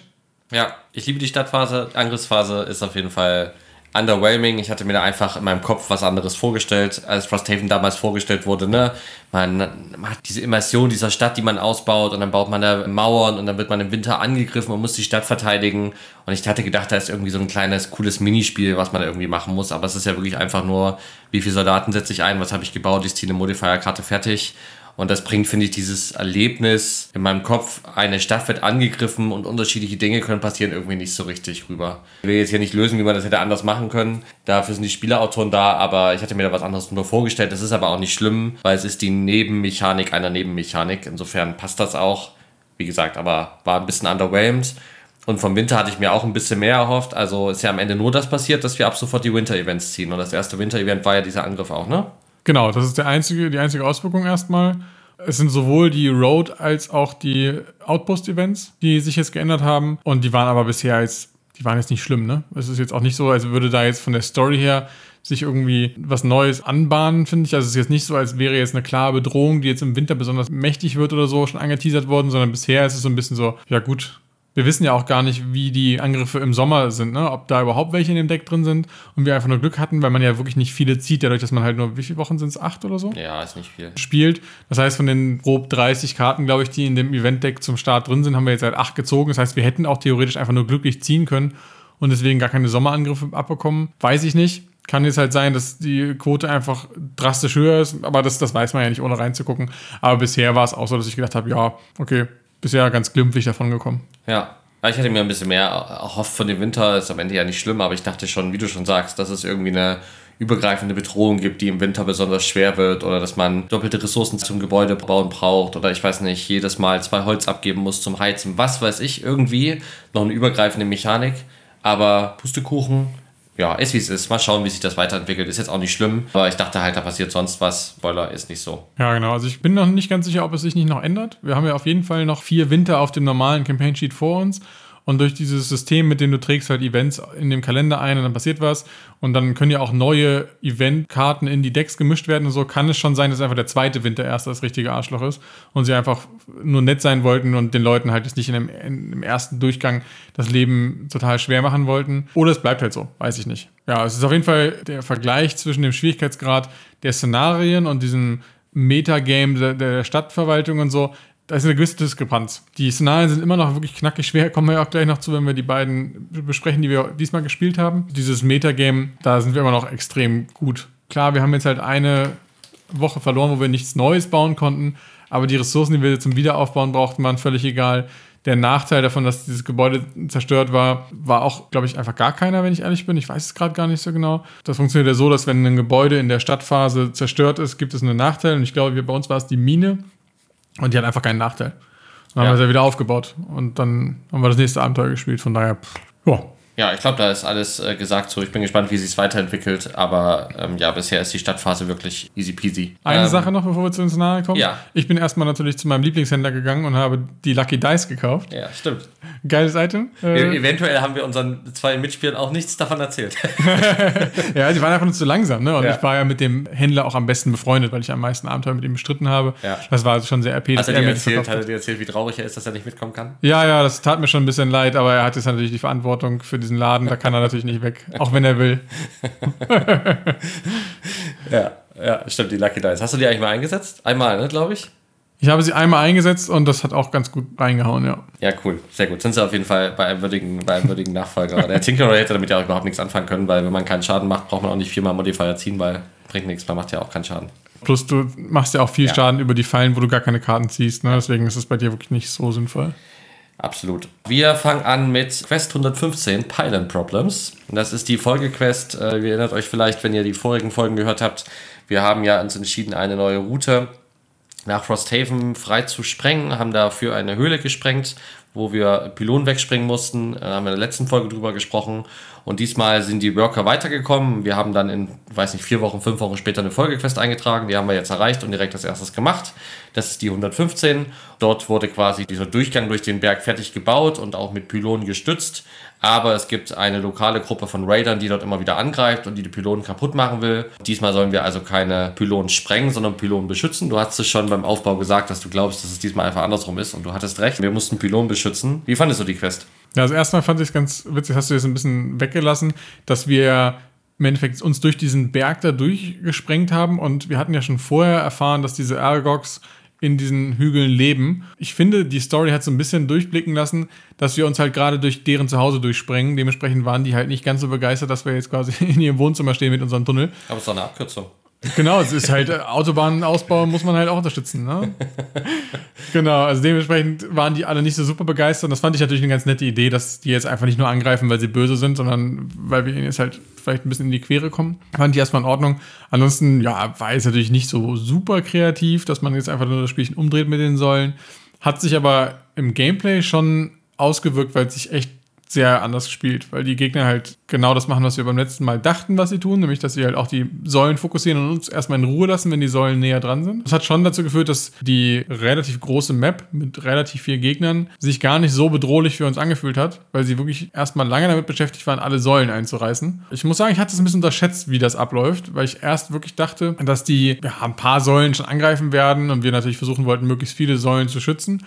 Ja, ich liebe die Stadtphase. Angriffsphase ist auf jeden Fall underwhelming. Ich hatte mir da einfach in meinem Kopf was anderes vorgestellt, als Frosthaven damals vorgestellt wurde. Ne? Man, man, hat diese Immersion dieser Stadt, die man ausbaut und dann baut man da Mauern und dann wird man im Winter angegriffen und muss die Stadt verteidigen. Und ich hatte gedacht, da ist irgendwie so ein kleines, cooles Minispiel, was man irgendwie machen muss. Aber es ist ja wirklich einfach nur, wie viele Soldaten setze ich ein, was habe ich gebaut, ziehe eine Modifier-Karte fertig und das bringt, finde ich, dieses Erlebnis in meinem Kopf, eine Stadt wird angegriffen und unterschiedliche Dinge können passieren, irgendwie nicht so richtig rüber. Ich will jetzt hier nicht lösen, wie man das hätte anders machen können. Dafür sind die Spielerautoren da, aber ich hatte mir da was anderes nur vorgestellt. Das ist aber auch nicht schlimm, weil es ist die Nebenmechanik einer Nebenmechanik. Insofern passt das auch. Wie gesagt, aber war ein bisschen underwhelmed. Und vom Winter hatte ich mir auch ein bisschen mehr erhofft. Also ist ja am Ende nur das passiert, dass wir ab sofort die Winter-Events ziehen. Und das erste Winter-Event war ja dieser Angriff auch, ne? Genau, das ist der einzige, die einzige Auswirkung erstmal. Es sind sowohl die Road als auch die Outpost-Events, die sich jetzt geändert haben. Und die waren aber bisher jetzt, die waren jetzt nicht schlimm, ne? Es ist jetzt auch nicht so, als würde da jetzt von der Story her sich irgendwie was Neues anbahnen, finde ich. Also es ist jetzt nicht so, als wäre jetzt eine klare Bedrohung, die jetzt im Winter besonders mächtig wird oder so, schon angeteasert worden, sondern bisher ist es so ein bisschen so, ja gut, wir wissen ja auch gar nicht, wie die Angriffe im Sommer sind, ne? ob da überhaupt welche in dem Deck drin sind und wir einfach nur Glück hatten, weil man ja wirklich nicht viele zieht, dadurch, dass man halt nur, wie viele Wochen sind es? Acht oder so? Ja, ist nicht viel. Spielt. Das heißt, von den grob 30 Karten, glaube ich, die in dem Event-Deck zum Start drin sind, haben wir jetzt halt acht gezogen. Das heißt, wir hätten auch theoretisch einfach nur glücklich ziehen können und deswegen gar keine Sommerangriffe abbekommen. Weiß ich nicht. Kann jetzt halt sein, dass die Quote einfach drastisch höher ist, aber das, das weiß man ja nicht, ohne reinzugucken. Aber bisher war es auch so, dass ich gedacht habe, ja, okay, bisher ganz glimpflich davon gekommen. Ja, ich hatte mir ein bisschen mehr erhofft von dem Winter, ist am Ende ja nicht schlimm, aber ich dachte schon, wie du schon sagst, dass es irgendwie eine übergreifende Bedrohung gibt, die im Winter besonders schwer wird oder dass man doppelte Ressourcen zum Gebäude bauen braucht oder ich weiß nicht, jedes Mal zwei Holz abgeben muss zum Heizen, was weiß ich, irgendwie noch eine übergreifende Mechanik, aber Pustekuchen, ja, ist wie es ist. Mal schauen, wie sich das weiterentwickelt. Ist jetzt auch nicht schlimm, aber ich dachte halt, da passiert sonst was. Spoiler ist nicht so. Ja, genau. Also ich bin noch nicht ganz sicher, ob es sich nicht noch ändert. Wir haben ja auf jeden Fall noch vier Winter auf dem normalen Campaign Sheet vor uns. Und durch dieses System, mit dem du trägst halt Events in dem Kalender ein und dann passiert was. Und dann können ja auch neue Eventkarten in die Decks gemischt werden und so. Kann es schon sein, dass einfach der zweite Winter erst das richtige Arschloch ist. Und sie einfach nur nett sein wollten und den Leuten halt jetzt nicht in dem, in, im ersten Durchgang das Leben total schwer machen wollten. Oder es bleibt halt so. Weiß ich nicht. Ja, es ist auf jeden Fall der Vergleich zwischen dem Schwierigkeitsgrad der Szenarien und diesem Metagame der, der Stadtverwaltung und so da ist eine gewisse Diskrepanz. Die Szenarien sind immer noch wirklich knackig schwer, kommen wir auch gleich noch zu, wenn wir die beiden besprechen, die wir diesmal gespielt haben. Dieses Metagame, da sind wir immer noch extrem gut. Klar, wir haben jetzt halt eine Woche verloren, wo wir nichts Neues bauen konnten. Aber die Ressourcen, die wir zum Wiederaufbauen brauchten, waren völlig egal. Der Nachteil davon, dass dieses Gebäude zerstört war, war auch, glaube ich, einfach gar keiner, wenn ich ehrlich bin. Ich weiß es gerade gar nicht so genau. Das funktioniert ja so, dass wenn ein Gebäude in der Stadtphase zerstört ist, gibt es einen Nachteil. Und ich glaube, bei uns war es die Mine und die hat einfach keinen Nachteil. Dann haben wir sie wieder aufgebaut und dann haben wir das nächste Abenteuer gespielt. Von daher, pff, ja, Ja, ich glaube, da ist alles äh, gesagt so. Ich bin gespannt, wie sich es weiterentwickelt. Aber ähm, ja, bisher ist die Stadtphase wirklich easy peasy. Eine ähm, Sache noch, bevor wir zu uns nahe kommen. Ja. Ich bin erstmal natürlich zu meinem Lieblingshändler gegangen und habe die Lucky Dice gekauft. Ja, stimmt. Geiles Item. E Äh, Eventuell haben wir unseren zwei Mitspielern auch nichts davon erzählt. ja, die waren einfach nur zu langsam. Ne? Und Ja. ich war ja mit dem Händler auch am besten befreundet, weil ich am meisten Abenteuer mit ihm bestritten habe. Ja. Das war also schon sehr RP, du dass dir erzählt, hat er dir erzählt, wie traurig er ist, dass er nicht mitkommen kann? Ja, ja, das tat mir schon ein bisschen leid, aber er hat jetzt natürlich die Verantwortung für diesen Laden. Da kann er natürlich nicht weg, auch wenn er will. Ja, ja, stimmt, die Lucky Dice. Hast du die eigentlich mal eingesetzt? Einmal, ne, glaube ich? Ich habe sie einmal eingesetzt und das hat auch ganz gut reingehauen, ja. Ja, cool. Sehr gut. Sind sie auf jeden Fall bei einem würdigen, bei einem würdigen Nachfolger. Der Tinkerer hätte damit ja auch überhaupt nichts anfangen können, weil wenn man keinen Schaden macht, braucht man auch nicht viermal Modifier ziehen, weil bringt nichts, man macht ja auch keinen Schaden. Plus du machst ja auch viel Ja. Schaden über die Fallen, wo du gar keine Karten ziehst. Ne? Deswegen ist es bei dir wirklich nicht so sinnvoll. Absolut. Wir fangen an mit Quest 115, Pylon Problems. Das ist die Folgequest. Äh, Ihr erinnert euch vielleicht, wenn ihr die vorigen Folgen gehört habt. Wir haben ja uns entschieden, eine neue Route nach Frosthaven frei zu sprengen, haben dafür eine Höhle gesprengt, wo wir Pylonen wegspringen mussten. Da haben wir in der letzten Folge drüber gesprochen. Und diesmal sind die Worker weitergekommen. Wir haben dann in, weiß nicht, vier Wochen, fünf Wochen später eine Folgequest eingetragen. Die haben wir jetzt erreicht und direkt als erstes gemacht. Das ist die 115. Dort wurde quasi dieser Durchgang durch den Berg fertig gebaut und auch mit Pylonen gestützt. Aber es gibt eine lokale Gruppe von Raidern, die dort immer wieder angreift und die die Pylonen kaputt machen will. Diesmal sollen wir also keine Pylonen sprengen, sondern Pylonen beschützen. Du hast es schon beim Aufbau gesagt, dass du glaubst, dass es diesmal einfach andersrum ist und du hattest recht. Wir mussten Pylonen beschützen. Wie fandest du die Quest? Ja, also erstmal fand ich es ganz witzig, hast du jetzt ein bisschen weggelassen, dass wir im Endeffekt uns durch diesen Berg da durchgesprengt haben und wir hatten ja schon vorher erfahren, dass diese Argogs in diesen Hügeln leben. Ich finde, die Story hat so ein bisschen durchblicken lassen, dass wir uns halt gerade durch deren Zuhause durchsprengen. Dementsprechend waren die halt nicht ganz so begeistert, dass wir jetzt quasi in ihrem Wohnzimmer stehen mit unserem Tunnel. Aber es ist doch eine Abkürzung. Genau, es ist halt äh, Autobahnausbau muss man halt auch unterstützen, ne? genau, also dementsprechend waren die alle nicht so super begeistert. Und das fand ich natürlich eine ganz nette Idee, dass die jetzt einfach nicht nur angreifen, weil sie böse sind, sondern weil wir ihnen jetzt halt vielleicht ein bisschen in die Quere kommen. Fand ich erstmal in Ordnung. Ansonsten, ja, war jetzt natürlich nicht so super kreativ, dass man jetzt einfach nur das Spielchen umdreht mit den Säulen. Hat sich aber im Gameplay schon ausgewirkt, weil es sich echt sehr anders gespielt, weil die Gegner halt genau das machen, was wir beim letzten Mal dachten, was sie tun, nämlich dass sie halt auch die Säulen fokussieren und uns erstmal in Ruhe lassen, wenn die Säulen näher dran sind. Das hat schon dazu geführt, dass die relativ große Map mit relativ vielen Gegnern sich gar nicht so bedrohlich für uns angefühlt hat, weil sie wirklich erstmal lange damit beschäftigt waren, alle Säulen einzureißen. Ich muss sagen, ich hatte es ein bisschen unterschätzt, wie das abläuft, weil ich erst wirklich dachte, dass die ja, ein paar Säulen schon angreifen werden und wir natürlich versuchen wollten, möglichst viele Säulen zu schützen.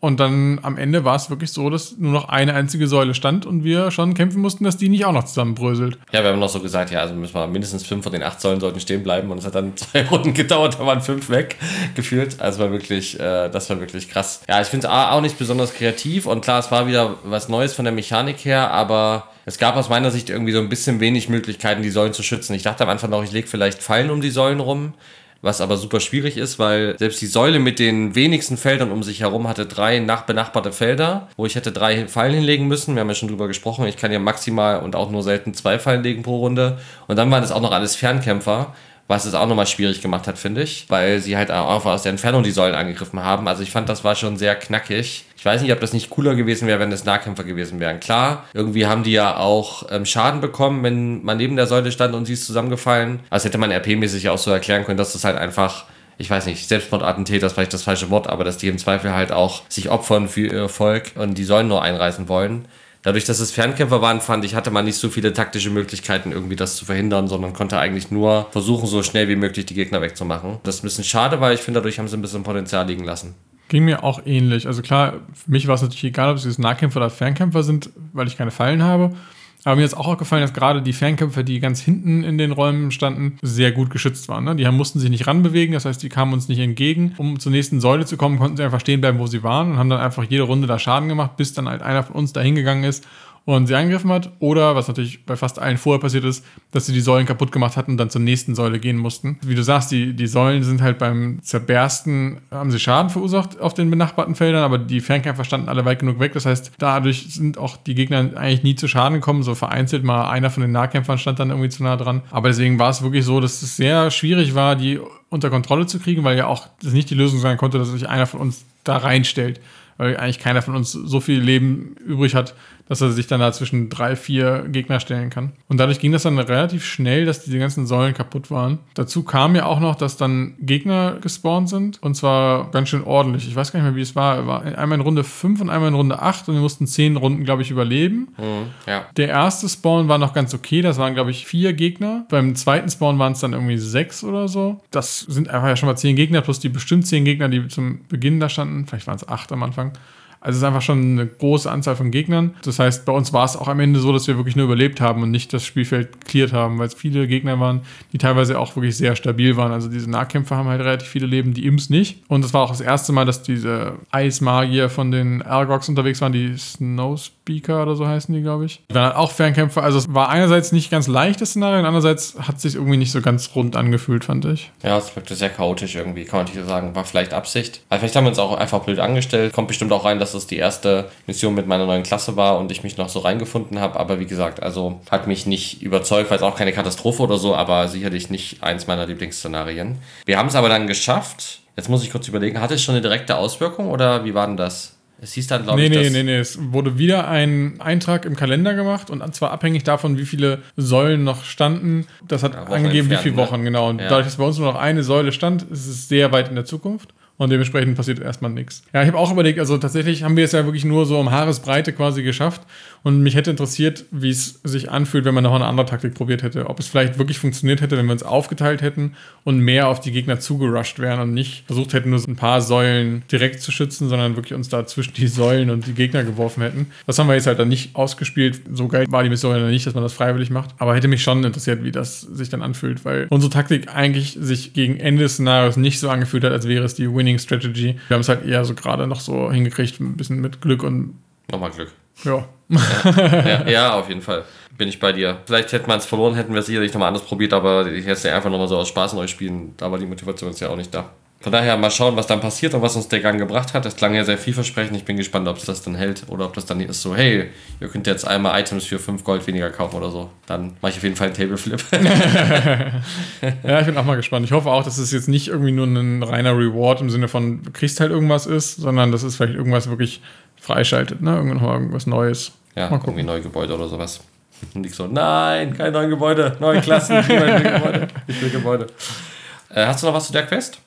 Und dann am Ende war es wirklich so, dass nur noch eine einzige Säule stand und wir schon kämpfen mussten, dass die nicht auch noch zusammenbröselt. Ja, wir haben noch so gesagt, ja, also müssen wir mindestens fünf von den acht Säulen sollten stehen bleiben und es hat dann zwei Runden gedauert, da waren fünf weg gefühlt. Also war wirklich, äh, das war wirklich krass. Ja, ich finde es auch nicht besonders kreativ und klar, es war wieder was Neues von der Mechanik her, aber es gab aus meiner Sicht irgendwie so ein bisschen wenig Möglichkeiten, die Säulen zu schützen. Ich dachte am Anfang noch, ich lege vielleicht Pfeilen um die Säulen rum. Was aber super schwierig ist, weil selbst die Säule mit den wenigsten Feldern um sich herum hatte drei nach benachbarte Felder, wo ich hätte drei Pfeilen hinlegen müssen. Wir haben ja schon drüber gesprochen. Ich kann ja maximal und auch nur selten zwei Pfeilen legen pro Runde. Und dann waren es auch noch alles Fernkämpfer, was es auch nochmal schwierig gemacht hat, finde ich, weil sie halt auch aus der Entfernung die Säulen angegriffen haben. Also ich fand, das war schon sehr knackig. Ich weiß nicht, ob das nicht cooler gewesen wäre, wenn es Nahkämpfer gewesen wären. Klar, irgendwie haben die ja auch ähm, Schaden bekommen, wenn man neben der Säule stand und sie ist zusammengefallen. Also hätte man RP-mäßig auch so erklären können, dass das halt einfach ich weiß nicht, Selbstmordattentäter ist vielleicht das falsche Wort, aber dass die im Zweifel halt auch sich opfern für ihr Volk und die Säulen nur einreißen wollen. Dadurch, dass es Fernkämpfer waren, fand ich, hatte man nicht so viele taktische Möglichkeiten, irgendwie das zu verhindern, sondern konnte eigentlich nur versuchen, so schnell wie möglich die Gegner wegzumachen. Das ist ein bisschen schade, weil ich finde, dadurch haben sie ein bisschen Potenzial liegen lassen. Ging mir auch ähnlich. Also klar, für mich war es natürlich egal, ob es jetzt Nahkämpfer oder Fernkämpfer sind, weil ich keine Fallen habe. Aber mir ist auch aufgefallen, dass gerade die Fernkämpfer, die ganz hinten in den Räumen standen, sehr gut geschützt waren. Ne? Die haben, mussten sich nicht ranbewegen, das heißt, die kamen uns nicht entgegen. Um zur nächsten Säule zu kommen, konnten sie einfach stehen bleiben, wo sie waren und haben dann einfach jede Runde da Schaden gemacht, bis dann halt einer von uns da hingegangen ist und sie angegriffen hat. Oder, was natürlich bei fast allen vorher passiert ist, dass sie die Säulen kaputt gemacht hatten und dann zur nächsten Säule gehen mussten. Wie du sagst, die, die Säulen sind halt beim Zerbersten, haben sie Schaden verursacht auf den benachbarten Feldern, aber die Fernkämpfer standen alle weit genug weg. Das heißt, dadurch sind auch die Gegner eigentlich nie zu Schaden gekommen. So vereinzelt mal einer von den Nahkämpfern stand dann irgendwie zu nah dran. Aber deswegen war es wirklich so, dass es sehr schwierig war, die unter Kontrolle zu kriegen, weil ja auch das nicht die Lösung sein konnte, dass sich einer von uns da reinstellt weil eigentlich keiner von uns so viel Leben übrig hat, dass er sich dann da zwischen drei, vier Gegner stellen kann. Und dadurch ging das dann relativ schnell, dass diese ganzen Säulen kaputt waren. Dazu kam ja auch noch, dass dann Gegner gespawnt sind und zwar ganz schön ordentlich. Ich weiß gar nicht mehr, wie es war. war einmal in Runde 5 und einmal in Runde 8 und wir mussten 10 Runden, glaube ich, überleben. Mhm, ja. Der erste Spawn war noch ganz okay, das waren, glaube ich, vier Gegner. Beim zweiten Spawn waren es dann irgendwie sechs oder so. Das sind einfach ja schon mal 10 Gegner plus die bestimmt 10 Gegner, die zum Beginn da standen. Vielleicht waren es 8 am Anfang. Also es ist einfach schon eine große Anzahl von Gegnern. Das heißt, bei uns war es auch am Ende so, dass wir wirklich nur überlebt haben und nicht das Spielfeld cleared haben, weil es viele Gegner waren, die teilweise auch wirklich sehr stabil waren. Also diese Nahkämpfer haben halt relativ viele Leben, die Imps nicht. Und es war auch das erste Mal, dass diese Eismagier von den Argox unterwegs waren, die Snowspeaker oder so heißen die, glaube ich. Die waren halt auch Fernkämpfer. Also es war einerseits nicht ganz leicht, das Szenario, und andererseits hat es sich irgendwie nicht so ganz rund angefühlt, fand ich. Ja, es wirkte sehr chaotisch irgendwie, kann man nicht so sagen. War vielleicht Absicht. Aber vielleicht haben wir uns auch einfach blöd angestellt. Kommt bestimmt auch rein, dass dass es die erste Mission mit meiner neuen Klasse war und ich mich noch so reingefunden habe. Aber wie gesagt, also hat mich nicht überzeugt, weil es auch keine Katastrophe oder so, aber sicherlich nicht eins meiner Lieblingsszenarien. Wir haben es aber dann geschafft. Jetzt muss ich kurz überlegen, hatte es schon eine direkte Auswirkung oder wie war denn das? Es hieß dann, glaube nee, ich. Nee, nee, nee. Es wurde wieder ein Eintrag im Kalender gemacht und zwar abhängig davon, wie viele Säulen noch standen. Das hat ja, angegeben, wie viele ne? Wochen, ne? genau. Und ja. dadurch, dass bei uns nur noch eine Säule stand, ist es sehr weit in der Zukunft und dementsprechend passiert erstmal nichts. Ja, ich habe auch überlegt, also tatsächlich haben wir es ja wirklich nur so um Haaresbreite quasi geschafft und mich hätte interessiert, wie es sich anfühlt, wenn man noch eine andere Taktik probiert hätte. Ob es vielleicht wirklich funktioniert hätte, wenn wir uns aufgeteilt hätten und mehr auf die Gegner zugerusht wären und nicht versucht hätten, nur ein paar Säulen direkt zu schützen, sondern wirklich uns da zwischen die Säulen und die Gegner geworfen hätten. Das haben wir jetzt halt dann nicht ausgespielt. So geil war die Mission dann nicht, dass man das freiwillig macht. Aber hätte mich schon interessiert, wie das sich dann anfühlt, weil unsere Taktik eigentlich sich gegen Ende des Szenarios nicht so angefühlt hat, als wäre es die Winning Strategy. Wir haben es halt eher so gerade noch so hingekriegt, ein bisschen mit Glück und. Nochmal Glück. Ja. Ja, ja, ja, auf jeden Fall. Bin ich bei dir. Vielleicht hätte man es verloren, hätten wir es sicherlich nochmal anders probiert, aber ich hätte es ja einfach nochmal so aus Spaß neu spielen. Da war die Motivation ist ja auch nicht da. Von daher mal schauen, was dann passiert und was uns der Gang gebracht hat. Das klang ja sehr vielversprechend. Ich bin gespannt, ob es das dann hält oder ob das dann ist so, hey, ihr könnt jetzt einmal Items für 5 Gold weniger kaufen oder so. Dann mache ich auf jeden Fall einen Tableflip. ja, ich bin auch mal gespannt. Ich hoffe auch, dass es jetzt nicht irgendwie nur ein reiner Reward im Sinne von, du kriegst halt irgendwas ist, sondern dass es vielleicht irgendwas wirklich freischaltet, ne? Irgendwas Neues. Ja, irgendwie neue Gebäude oder sowas. Und ich so, nein, kein neues Gebäude, neue Klassen, ich will Gebäude. Ich will Gebäude. Äh, hast du noch was zu der Quest?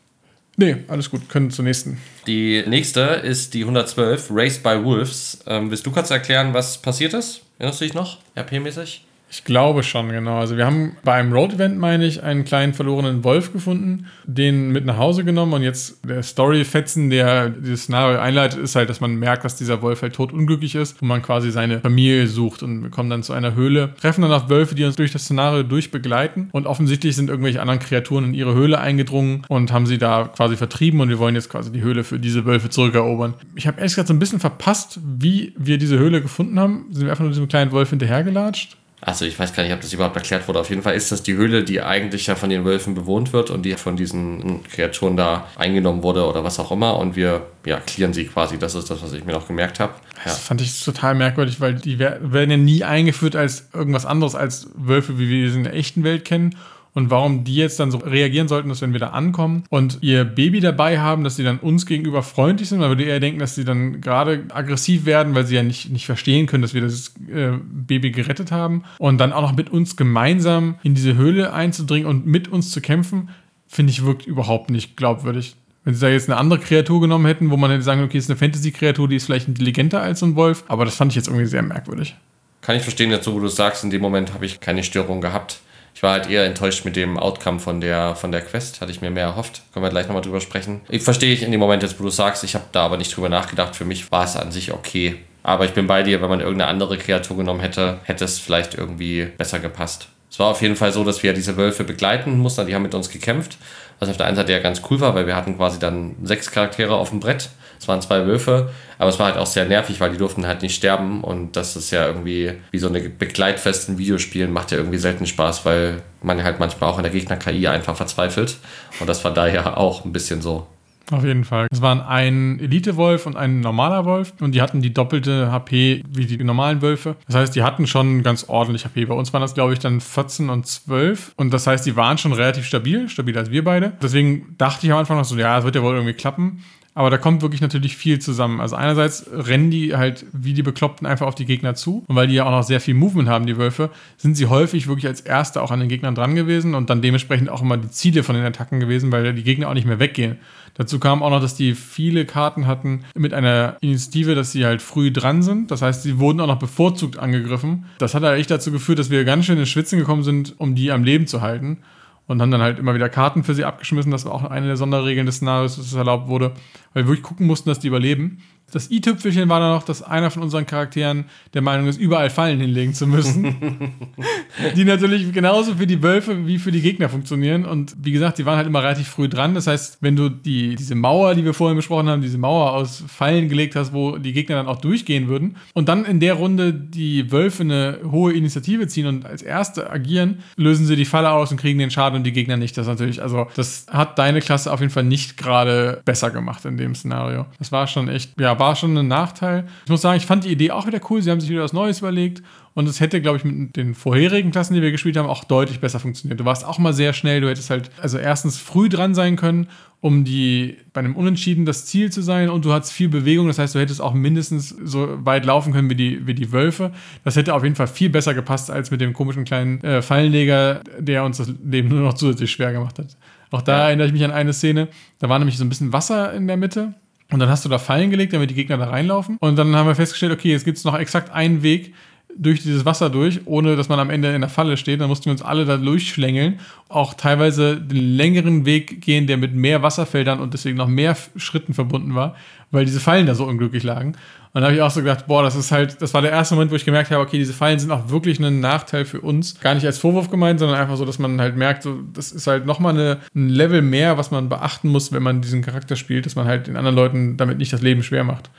Nee, alles gut, können zur nächsten. Die nächste ist die 112, Raised by Wolves. Ähm, willst du kurz erklären, was passiert ist? Erinnerst du dich noch, RP-mäßig? Ich glaube schon, genau. Also wir haben bei einem Road-Event, meine ich, einen kleinen verlorenen Wolf gefunden, den mit nach Hause genommen und jetzt der Story-Fetzen, der dieses Szenario einleitet, ist halt, dass man merkt, dass dieser Wolf halt totunglücklich ist und man quasi seine Familie sucht und wir kommen dann zu einer Höhle, treffen dann auf Wölfe, die uns durch das Szenario durchbegleiten und offensichtlich sind irgendwelche anderen Kreaturen in ihre Höhle eingedrungen und haben sie da quasi vertrieben und wir wollen jetzt quasi die Höhle für diese Wölfe zurückerobern. Ich habe ehrlich gesagt so ein bisschen verpasst, wie wir diese Höhle gefunden haben. Sind wir einfach nur diesem kleinen Wolf hinterhergelatscht? Also ich weiß gar nicht, ob das überhaupt erklärt wurde. Auf jeden Fall ist das die Höhle, die eigentlich ja von den Wölfen bewohnt wird und die von diesen Kreaturen da eingenommen wurde oder was auch immer. Und wir ja, clearen sie quasi. Das ist das, was ich mir noch gemerkt habe. Ja. Das fand ich total merkwürdig, weil die werden ja nie eingeführt als irgendwas anderes als Wölfe, wie wir sie in der echten Welt kennen und warum die jetzt dann so reagieren sollten, dass wenn wir da ankommen und ihr Baby dabei haben, dass sie dann uns gegenüber freundlich sind, weil wir eher denken, dass sie dann gerade aggressiv werden, weil sie ja nicht, nicht verstehen können, dass wir das äh, Baby gerettet haben und dann auch noch mit uns gemeinsam in diese Höhle einzudringen und mit uns zu kämpfen, finde ich wirkt überhaupt nicht glaubwürdig. Wenn sie da jetzt eine andere Kreatur genommen hätten, wo man hätte sagen, okay, es ist eine Fantasy-Kreatur, die ist vielleicht intelligenter als so ein Wolf, aber das fand ich jetzt irgendwie sehr merkwürdig. Kann ich verstehen, so wo du sagst, in dem Moment habe ich keine Störung gehabt. Ich war halt eher enttäuscht mit dem Outcome von der, von der Quest. Hatte ich mir mehr erhofft. Können wir gleich nochmal drüber sprechen. Ich verstehe ich in dem Moment jetzt, wo du sagst, ich habe da aber nicht drüber nachgedacht. Für mich war es an sich okay. Aber ich bin bei dir, wenn man irgendeine andere Kreatur genommen hätte, hätte es vielleicht irgendwie besser gepasst. Es war auf jeden Fall so, dass wir diese Wölfe begleiten mussten. Die haben mit uns gekämpft. Was auf der einen Seite ja ganz cool war, weil wir hatten quasi dann sechs Charaktere auf dem Brett. Es waren zwei Wölfe, aber es war halt auch sehr nervig, weil die durften halt nicht sterben und das ist ja irgendwie wie so eine Begleitfest in Videospielen, macht ja irgendwie selten Spaß, weil man halt manchmal auch in der Gegner-KI einfach verzweifelt und das war daher auch ein bisschen so. Auf jeden Fall. Es waren ein Elite-Wolf und ein normaler Wolf und die hatten die doppelte HP wie die normalen Wölfe. Das heißt, die hatten schon ganz ordentlich HP. Bei uns waren das, glaube ich, dann 14 und 12 und das heißt, die waren schon relativ stabil, stabiler als wir beide. Deswegen dachte ich am Anfang noch so, ja, es wird ja wohl irgendwie klappen. Aber da kommt wirklich natürlich viel zusammen. Also einerseits rennen die halt wie die Bekloppten einfach auf die Gegner zu. Und weil die ja auch noch sehr viel Movement haben, die Wölfe, sind sie häufig wirklich als Erste auch an den Gegnern dran gewesen und dann dementsprechend auch immer die Ziele von den Attacken gewesen, weil die Gegner auch nicht mehr weggehen. Dazu kam auch noch, dass die viele Karten hatten mit einer Initiative, dass sie halt früh dran sind. Das heißt, sie wurden auch noch bevorzugt angegriffen. Das hat echt dazu geführt, dass wir ganz schön in Schwitzen gekommen sind, um die am Leben zu halten. Und haben dann halt immer wieder Karten für sie abgeschmissen. Das war auch eine der Sonderregeln des Szenarios, dass es erlaubt wurde, weil wir wirklich gucken mussten, dass die überleben. Das i-Tüpfelchen war dann noch, dass einer von unseren Charakteren der Meinung ist, überall Fallen hinlegen zu müssen. die natürlich genauso für die Wölfe wie für die Gegner funktionieren. Und wie gesagt, die waren halt immer relativ früh dran. Das heißt, wenn du die, diese Mauer, die wir vorhin besprochen haben, diese Mauer aus Fallen gelegt hast, wo die Gegner dann auch durchgehen würden, und dann in der Runde die Wölfe eine hohe Initiative ziehen und als Erste agieren, lösen sie die Falle aus und kriegen den Schaden und die Gegner nicht. Das natürlich, also das hat deine Klasse auf jeden Fall nicht gerade besser gemacht in dem Szenario. Das war schon echt, ja, war schon ein Nachteil. Ich muss sagen, ich fand die Idee auch wieder cool. Sie haben sich wieder was Neues überlegt. Und es hätte, glaube ich, mit den vorherigen Klassen, die wir gespielt haben, auch deutlich besser funktioniert. Du warst auch mal sehr schnell. Du hättest halt, also erstens früh dran sein können, um die bei einem Unentschieden das Ziel zu sein. Und du hattest viel Bewegung. Das heißt, du hättest auch mindestens so weit laufen können wie die, wie die Wölfe. Das hätte auf jeden Fall viel besser gepasst als mit dem komischen kleinen äh, Fallenleger, der uns das Leben nur noch zusätzlich schwer gemacht hat. Auch da erinnere ich mich an eine Szene. Da war nämlich so ein bisschen Wasser in der Mitte. Und dann hast du da Fallen gelegt, damit die Gegner da reinlaufen. Und dann haben wir festgestellt, okay, jetzt gibt es noch exakt einen Weg durch dieses Wasser durch, ohne dass man am Ende in der Falle steht. Dann mussten wir uns alle da durchschlängeln. Auch teilweise den längeren Weg gehen, der mit mehr Wasserfeldern und deswegen noch mehr Schritten verbunden war, weil diese Fallen da so unglücklich lagen. Und da habe ich auch so gedacht, boah, das ist halt, das war der erste Moment, wo ich gemerkt habe, okay, diese Fallen sind auch wirklich ein Nachteil für uns. Gar nicht als Vorwurf gemeint, sondern einfach so, dass man halt merkt, so, das ist halt nochmal ein Level mehr, was man beachten muss, wenn man diesen Charakter spielt, dass man halt den anderen Leuten damit nicht das Leben schwer macht.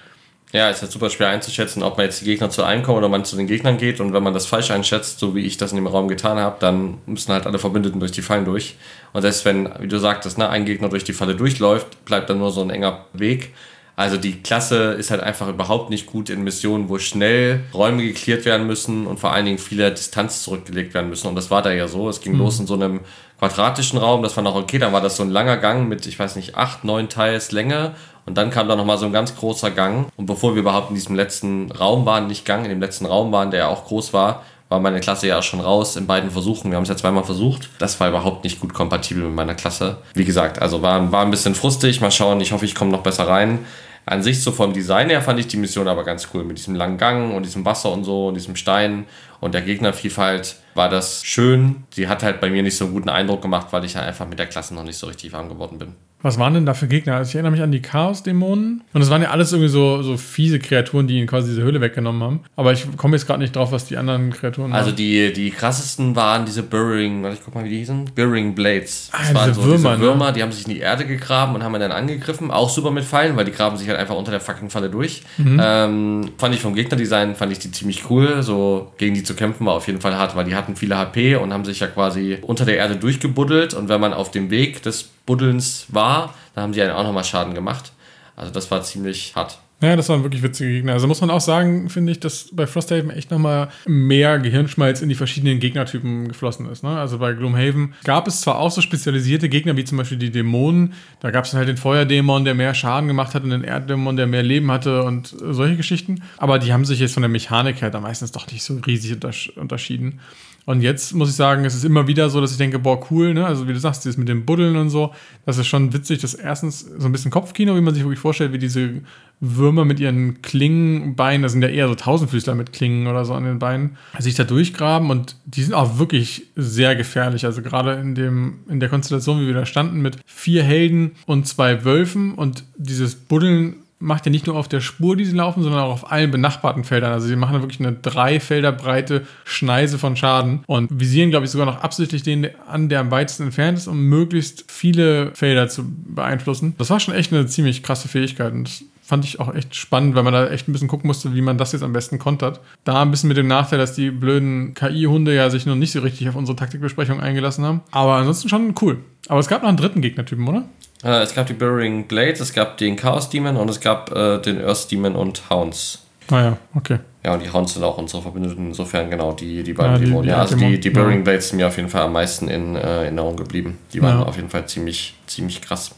Ja, ist halt super schwer einzuschätzen, ob man jetzt die Gegner zu einem kommen oder man zu den Gegnern geht. Und wenn man das falsch einschätzt, so wie ich das in dem Raum getan habe, dann müssen halt alle Verbündeten durch die Fallen durch. Und selbst wenn, wie du sagtest, ne, ein Gegner durch die Falle durchläuft, bleibt dann nur so ein enger Weg. Also die Klasse ist halt einfach überhaupt nicht gut in Missionen, wo schnell Räume geklärt werden müssen und vor allen Dingen viele Distanz zurückgelegt werden müssen. Und das war da ja so. Es ging mhm. los in so einem quadratischen Raum, das war noch okay, dann war das so ein langer Gang mit, ich weiß nicht, acht, neun Teils Länge. Und dann kam da nochmal so ein ganz großer Gang. Und bevor wir überhaupt in diesem letzten Raum waren, nicht Gang, in dem letzten Raum waren, der ja auch groß war, war meine Klasse ja schon raus in beiden Versuchen. Wir haben es ja zweimal versucht. Das war überhaupt nicht gut kompatibel mit meiner Klasse. Wie gesagt, also war, war ein bisschen frustig. Mal schauen, ich hoffe, ich komme noch besser rein. An sich, so vom Design her, fand ich die Mission aber ganz cool. Mit diesem langen Gang und diesem Wasser und so und diesem Stein und der Gegnervielfalt war das schön. Sie hat halt bei mir nicht so einen guten Eindruck gemacht, weil ich ja einfach mit der Klasse noch nicht so richtig warm geworden bin. Was waren denn da für Gegner? Also ich erinnere mich an die Chaos-Dämonen. Und es waren ja alles irgendwie so, so fiese Kreaturen, die ihnen quasi diese Höhle weggenommen haben. Aber ich komme jetzt gerade nicht drauf, was die anderen Kreaturen waren. Also die, die krassesten waren diese Burrowing, warte, ich guck mal, wie die hießen. Burrowing Blades. Das ah, waren diese so Würmer, diese Würmer, ne? die haben sich in die Erde gegraben und haben dann angegriffen. Auch super mit Pfeilen, weil die graben sich halt einfach unter der fucking Falle durch. Mhm. Ähm, fand ich vom Gegnerdesign, fand ich die ziemlich cool. So gegen die zu kämpfen war auf jeden Fall hart, weil die hatten viele HP und haben sich ja quasi unter der Erde durchgebuddelt. Und wenn man auf dem Weg des Buddelns war, da haben sie einen auch nochmal Schaden gemacht. Also das war ziemlich hart. Ja, das waren wirklich witzige Gegner. Also muss man auch sagen, finde ich, dass bei Frosthaven echt nochmal mehr Gehirnschmalz in die verschiedenen Gegnertypen geflossen ist. Ne? Also bei Gloomhaven gab es zwar auch so spezialisierte Gegner, wie zum Beispiel die Dämonen. Da gab es halt den Feuerdämon, der mehr Schaden gemacht hat und den Erddämon, der mehr Leben hatte und solche Geschichten. Aber die haben sich jetzt von der Mechanik her da meistens doch nicht so riesig unterschieden. Und jetzt muss ich sagen, es ist immer wieder so, dass ich denke, boah, cool, ne? Also wie du sagst, dieses mit dem Buddeln und so, das ist schon witzig, dass erstens so ein bisschen Kopfkino, wie man sich wirklich vorstellt, wie diese Würmer mit ihren Klingenbeinen, das sind ja eher so Tausendfüßler mit Klingen oder so an den Beinen, sich da durchgraben und die sind auch wirklich sehr gefährlich. Also gerade in dem, in der Konstellation, wie wir da standen, mit vier Helden und zwei Wölfen und dieses Buddeln macht ja nicht nur auf der Spur, die sie laufen, sondern auch auf allen benachbarten Feldern. Also sie machen wirklich eine drei Felder breite Schneise von Schaden und visieren, glaube ich, sogar noch absichtlich den an, der am weitesten entfernt ist, um möglichst viele Felder zu beeinflussen. Das war schon echt eine ziemlich krasse Fähigkeit und das fand ich auch echt spannend, weil man da echt ein bisschen gucken musste, wie man das jetzt am besten kontert. Da ein bisschen mit dem Nachteil, dass die blöden KI-Hunde ja sich noch nicht so richtig auf unsere Taktikbesprechung eingelassen haben. Aber ansonsten schon cool. Aber es gab noch einen dritten Gegnertypen, oder? Äh, es gab die Burrowing Blades, es gab den Chaos Demon und es gab äh, den Earth Demon und Hounds. Ah ja, okay. Ja, und die Hounds sind auch unsere Verbündeten. Insofern genau die, die beiden Ja, die- Dämonen. Ja, also die, die ja. Burrowing Blades sind mir auf jeden Fall am meisten in äh, Erinnerung geblieben. Die waren Ja. auf jeden Fall ziemlich, ziemlich krass.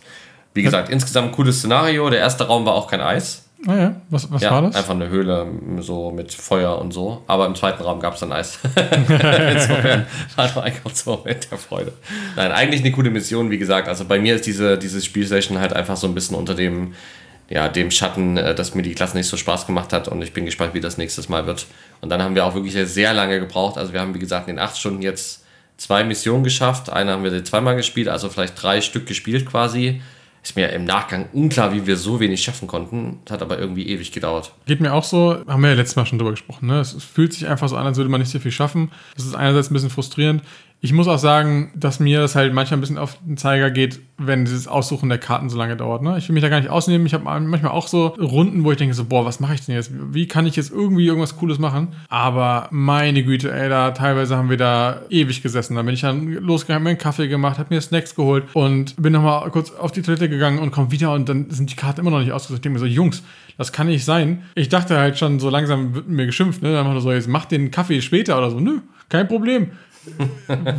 Wie gesagt, insgesamt cooles Szenario. Der erste Raum war auch kein Eis. Ah ja, was, was ja, war das? einfach eine Höhle m, so mit Feuer und so. Aber im zweiten Raum gab es dann Eis. Insofern war doch eigentlich auch so Moment der Freude. Nein, eigentlich eine coole Mission, wie gesagt. Also bei mir ist diese, diese Spielsession halt einfach so ein bisschen unter dem, ja, dem Schatten, äh, dass mir die Klasse nicht so Spaß gemacht hat und ich bin gespannt, wie das nächstes Mal wird. Und dann haben wir auch wirklich sehr lange gebraucht. Also wir haben, wie gesagt, in den acht Stunden jetzt zwei Missionen geschafft. Eine haben wir zweimal gespielt, also vielleicht drei Stück gespielt quasi. Ist mir im Nachgang unklar, wie wir so wenig schaffen konnten. Hat aber irgendwie ewig gedauert. Geht mir auch so, haben wir ja letztes Mal schon drüber gesprochen. Ne? Es, fühlt sich einfach so an, als würde man nicht so viel schaffen. Das ist einerseits ein bisschen frustrierend. Ich muss auch sagen, dass mir das halt manchmal ein bisschen auf den Zeiger geht, wenn dieses Aussuchen der Karten so lange dauert. Ne? Ich will mich da gar nicht ausnehmen. Ich habe manchmal auch so Runden, wo ich denke so, boah, was mache ich denn jetzt? Wie kann ich jetzt irgendwie irgendwas Cooles machen? Aber meine Güte, ey, da teilweise haben wir da ewig gesessen. Da bin ich dann losgegangen, mir einen Kaffee gemacht, habe mir Snacks geholt und bin nochmal kurz auf die Toilette gegangen und komme wieder und dann sind die Karten immer noch nicht ausgesucht. Ich denke mir so, Jungs, das kann nicht sein. Ich dachte halt schon, so langsam wird mir geschimpft, ne? Dann er so, jetzt mach den Kaffee später oder so. Nö, kein Problem.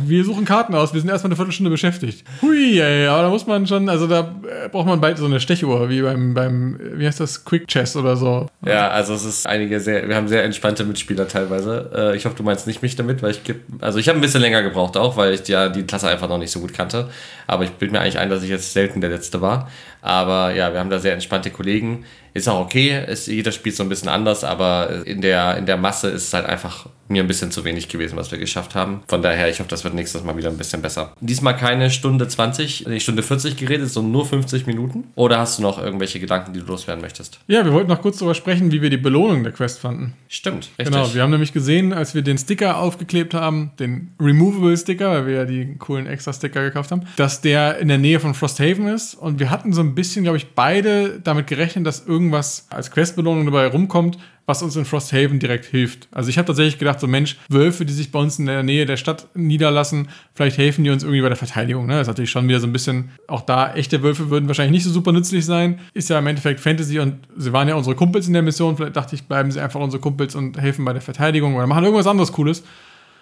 Wir suchen Karten aus, wir sind erstmal eine Viertelstunde beschäftigt. Hui, ey, aber da muss man schon, also da äh, braucht man bald so eine Stechuhr, wie beim, beim, wie heißt das, Quick Chess oder so. Ja, also es ist einige sehr, wir haben sehr entspannte Mitspieler teilweise. Äh, ich hoffe, du meinst nicht mich damit, weil ich also ich habe ein bisschen länger gebraucht auch, weil ich ja die Klasse einfach noch nicht so gut kannte. Aber ich bilde mir eigentlich ein, dass ich jetzt selten der Letzte war. Aber ja, wir haben da sehr entspannte Kollegen. Ist auch okay, ist, jeder spielt so ein bisschen anders, aber in der, in der Masse ist es halt einfach mir ein bisschen zu wenig gewesen, was wir geschafft haben. Von daher, ich hoffe, das wird nächstes Mal wieder ein bisschen besser. Diesmal keine Stunde 20, nicht Stunde 40 geredet, sondern nur 50 Minuten. Oder hast du noch irgendwelche Gedanken, die du loswerden möchtest? Ja, wir wollten noch kurz darüber sprechen, wie wir die Belohnung der Quest fanden. Stimmt, richtig. Genau, wir haben nämlich gesehen, als wir den Sticker aufgeklebt haben, den Removable Sticker, weil wir ja die coolen Extra-Sticker gekauft haben, dass der in der Nähe von Frosthaven ist. Und wir hatten so ein bisschen, glaube ich, beide damit gerechnet, dass irgendwas als Questbelohnung dabei rumkommt, was uns in Frosthaven direkt hilft. Also ich habe tatsächlich gedacht, so Mensch, Wölfe, die sich bei uns in der Nähe der Stadt niederlassen, vielleicht helfen die uns irgendwie bei der Verteidigung. Ne? Das ist natürlich schon wieder so ein bisschen, auch da echte Wölfe würden wahrscheinlich nicht so super nützlich sein. Ist ja im Endeffekt Fantasy und sie waren ja unsere Kumpels in der Mission. Vielleicht dachte ich, bleiben sie einfach unsere Kumpels und helfen bei der Verteidigung oder machen irgendwas anderes Cooles.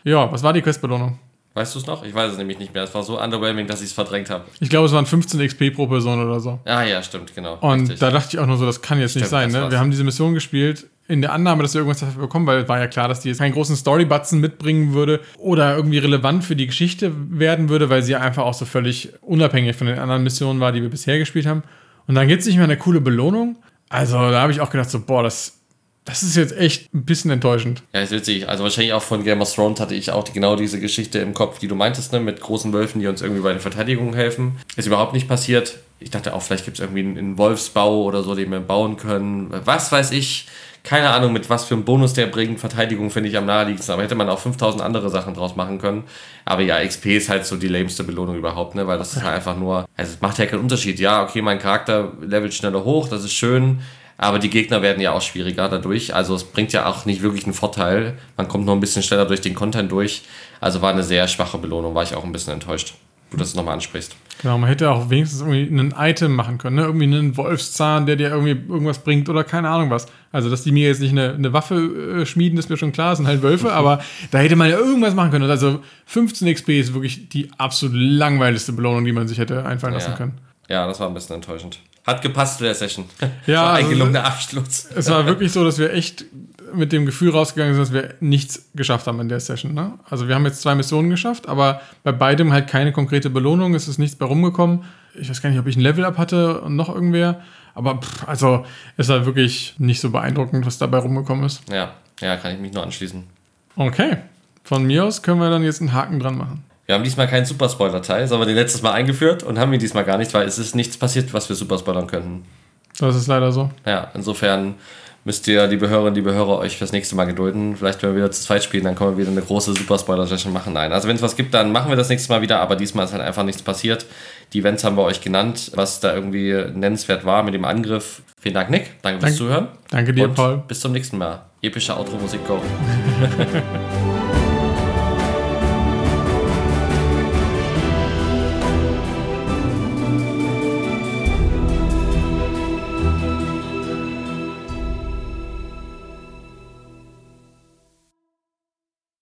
Ja, was war die Questbelohnung? Weißt du es noch? Ich weiß es nämlich nicht mehr. Es war so underwhelming, dass ich es verdrängt habe. Ich glaube, es waren 15 XP pro Person oder so. Ah ja, stimmt, genau. Und Richtig. da dachte ich auch nur so, das kann jetzt nicht Stimmt, sein. das Ne? Wir haben diese Mission gespielt in der Annahme, dass wir irgendwas dafür bekommen, weil es war ja klar, dass die jetzt keinen großen Story-Batzen mitbringen würde oder irgendwie relevant für die Geschichte werden würde, weil sie einfach auch so völlig unabhängig von den anderen Missionen war, die wir bisher gespielt haben. Und dann gibt es nicht mehr eine coole Belohnung. Also da habe ich auch gedacht, so, boah, das, das ist jetzt echt ein bisschen enttäuschend. Ja, ist witzig. Also wahrscheinlich auch von Game of Thrones hatte ich auch die, genau diese Geschichte im Kopf, die du meintest, ne? mit großen Wölfen, die uns irgendwie bei der Verteidigung helfen. Ist überhaupt nicht passiert. Ich dachte auch, vielleicht gibt es irgendwie einen, Wolfsbau oder so, den wir bauen können. Was weiß ich. Keine Ahnung, mit was für einem Bonus der bringt. Verteidigung finde ich am naheliegendsten. Aber hätte man auch 5000 andere Sachen draus machen können. Aber ja, XP ist halt so die lameste Belohnung überhaupt, ne? Weil das ist halt einfach nur, also es macht ja keinen Unterschied. Ja, okay, mein Charakter levelt schneller hoch, das ist schön. Aber die Gegner werden ja auch schwieriger dadurch. Also es bringt ja auch nicht wirklich einen Vorteil. Man kommt noch ein bisschen schneller durch den Content durch. Also war eine sehr schwache Belohnung, war ich auch ein bisschen enttäuscht. Du das nochmal ansprichst. Genau, man hätte auch wenigstens irgendwie ein Item machen können, ne? irgendwie einen Wolfszahn, der dir irgendwie irgendwas bringt oder keine Ahnung was. Also, dass die mir jetzt nicht eine, eine Waffe äh, schmieden, ist mir schon klar, sind halt Wölfe, aber da hätte man ja irgendwas machen können. Also 15 XP ist wirklich die absolut langweiligste Belohnung, die man sich hätte einfallen lassen Ja. können. ja, das war ein bisschen enttäuschend. Hat gepasst zu der Session. Ja, war ein also- gelungener Abschluss. Es war wirklich so, dass wir echt mit dem Gefühl rausgegangen sind, dass wir nichts geschafft haben in der Session. Ne? Also wir haben jetzt zwei Missionen geschafft, aber bei beidem halt keine konkrete Belohnung. Es ist nichts bei rumgekommen. Ich weiß gar nicht, ob ich ein Level-Up hatte und noch irgendwer. Aber pff, also es war wirklich nicht so beeindruckend, was dabei rumgekommen ist. Ja, ja, kann ich mich nur anschließen. Okay, von mir aus können wir dann jetzt einen Haken dran machen. Wir haben diesmal keinen Superspoiler-Teil, sondern den letztes Mal eingeführt und haben ihn diesmal gar nicht, weil es ist nichts passiert, was wir Superspoilern könnten. Das ist leider so. Ja, insofern müsst ihr, liebe Hörerinnen, liebe Hörer, euch fürs nächste Mal gedulden. Vielleicht, wenn wir wieder zu zweit spielen, dann können wir wieder eine große Super-Spoiler-Session machen. Nein, also wenn es was gibt, dann machen wir das nächste Mal wieder, aber diesmal ist halt einfach nichts passiert. Die Events haben wir euch genannt, was da irgendwie nennenswert war mit dem Angriff. Vielen Dank, Nick. Danke fürs Dank, Zuhören. Danke dir, Und Paul. Bis zum nächsten Mal. Epische Outro-Musik, go.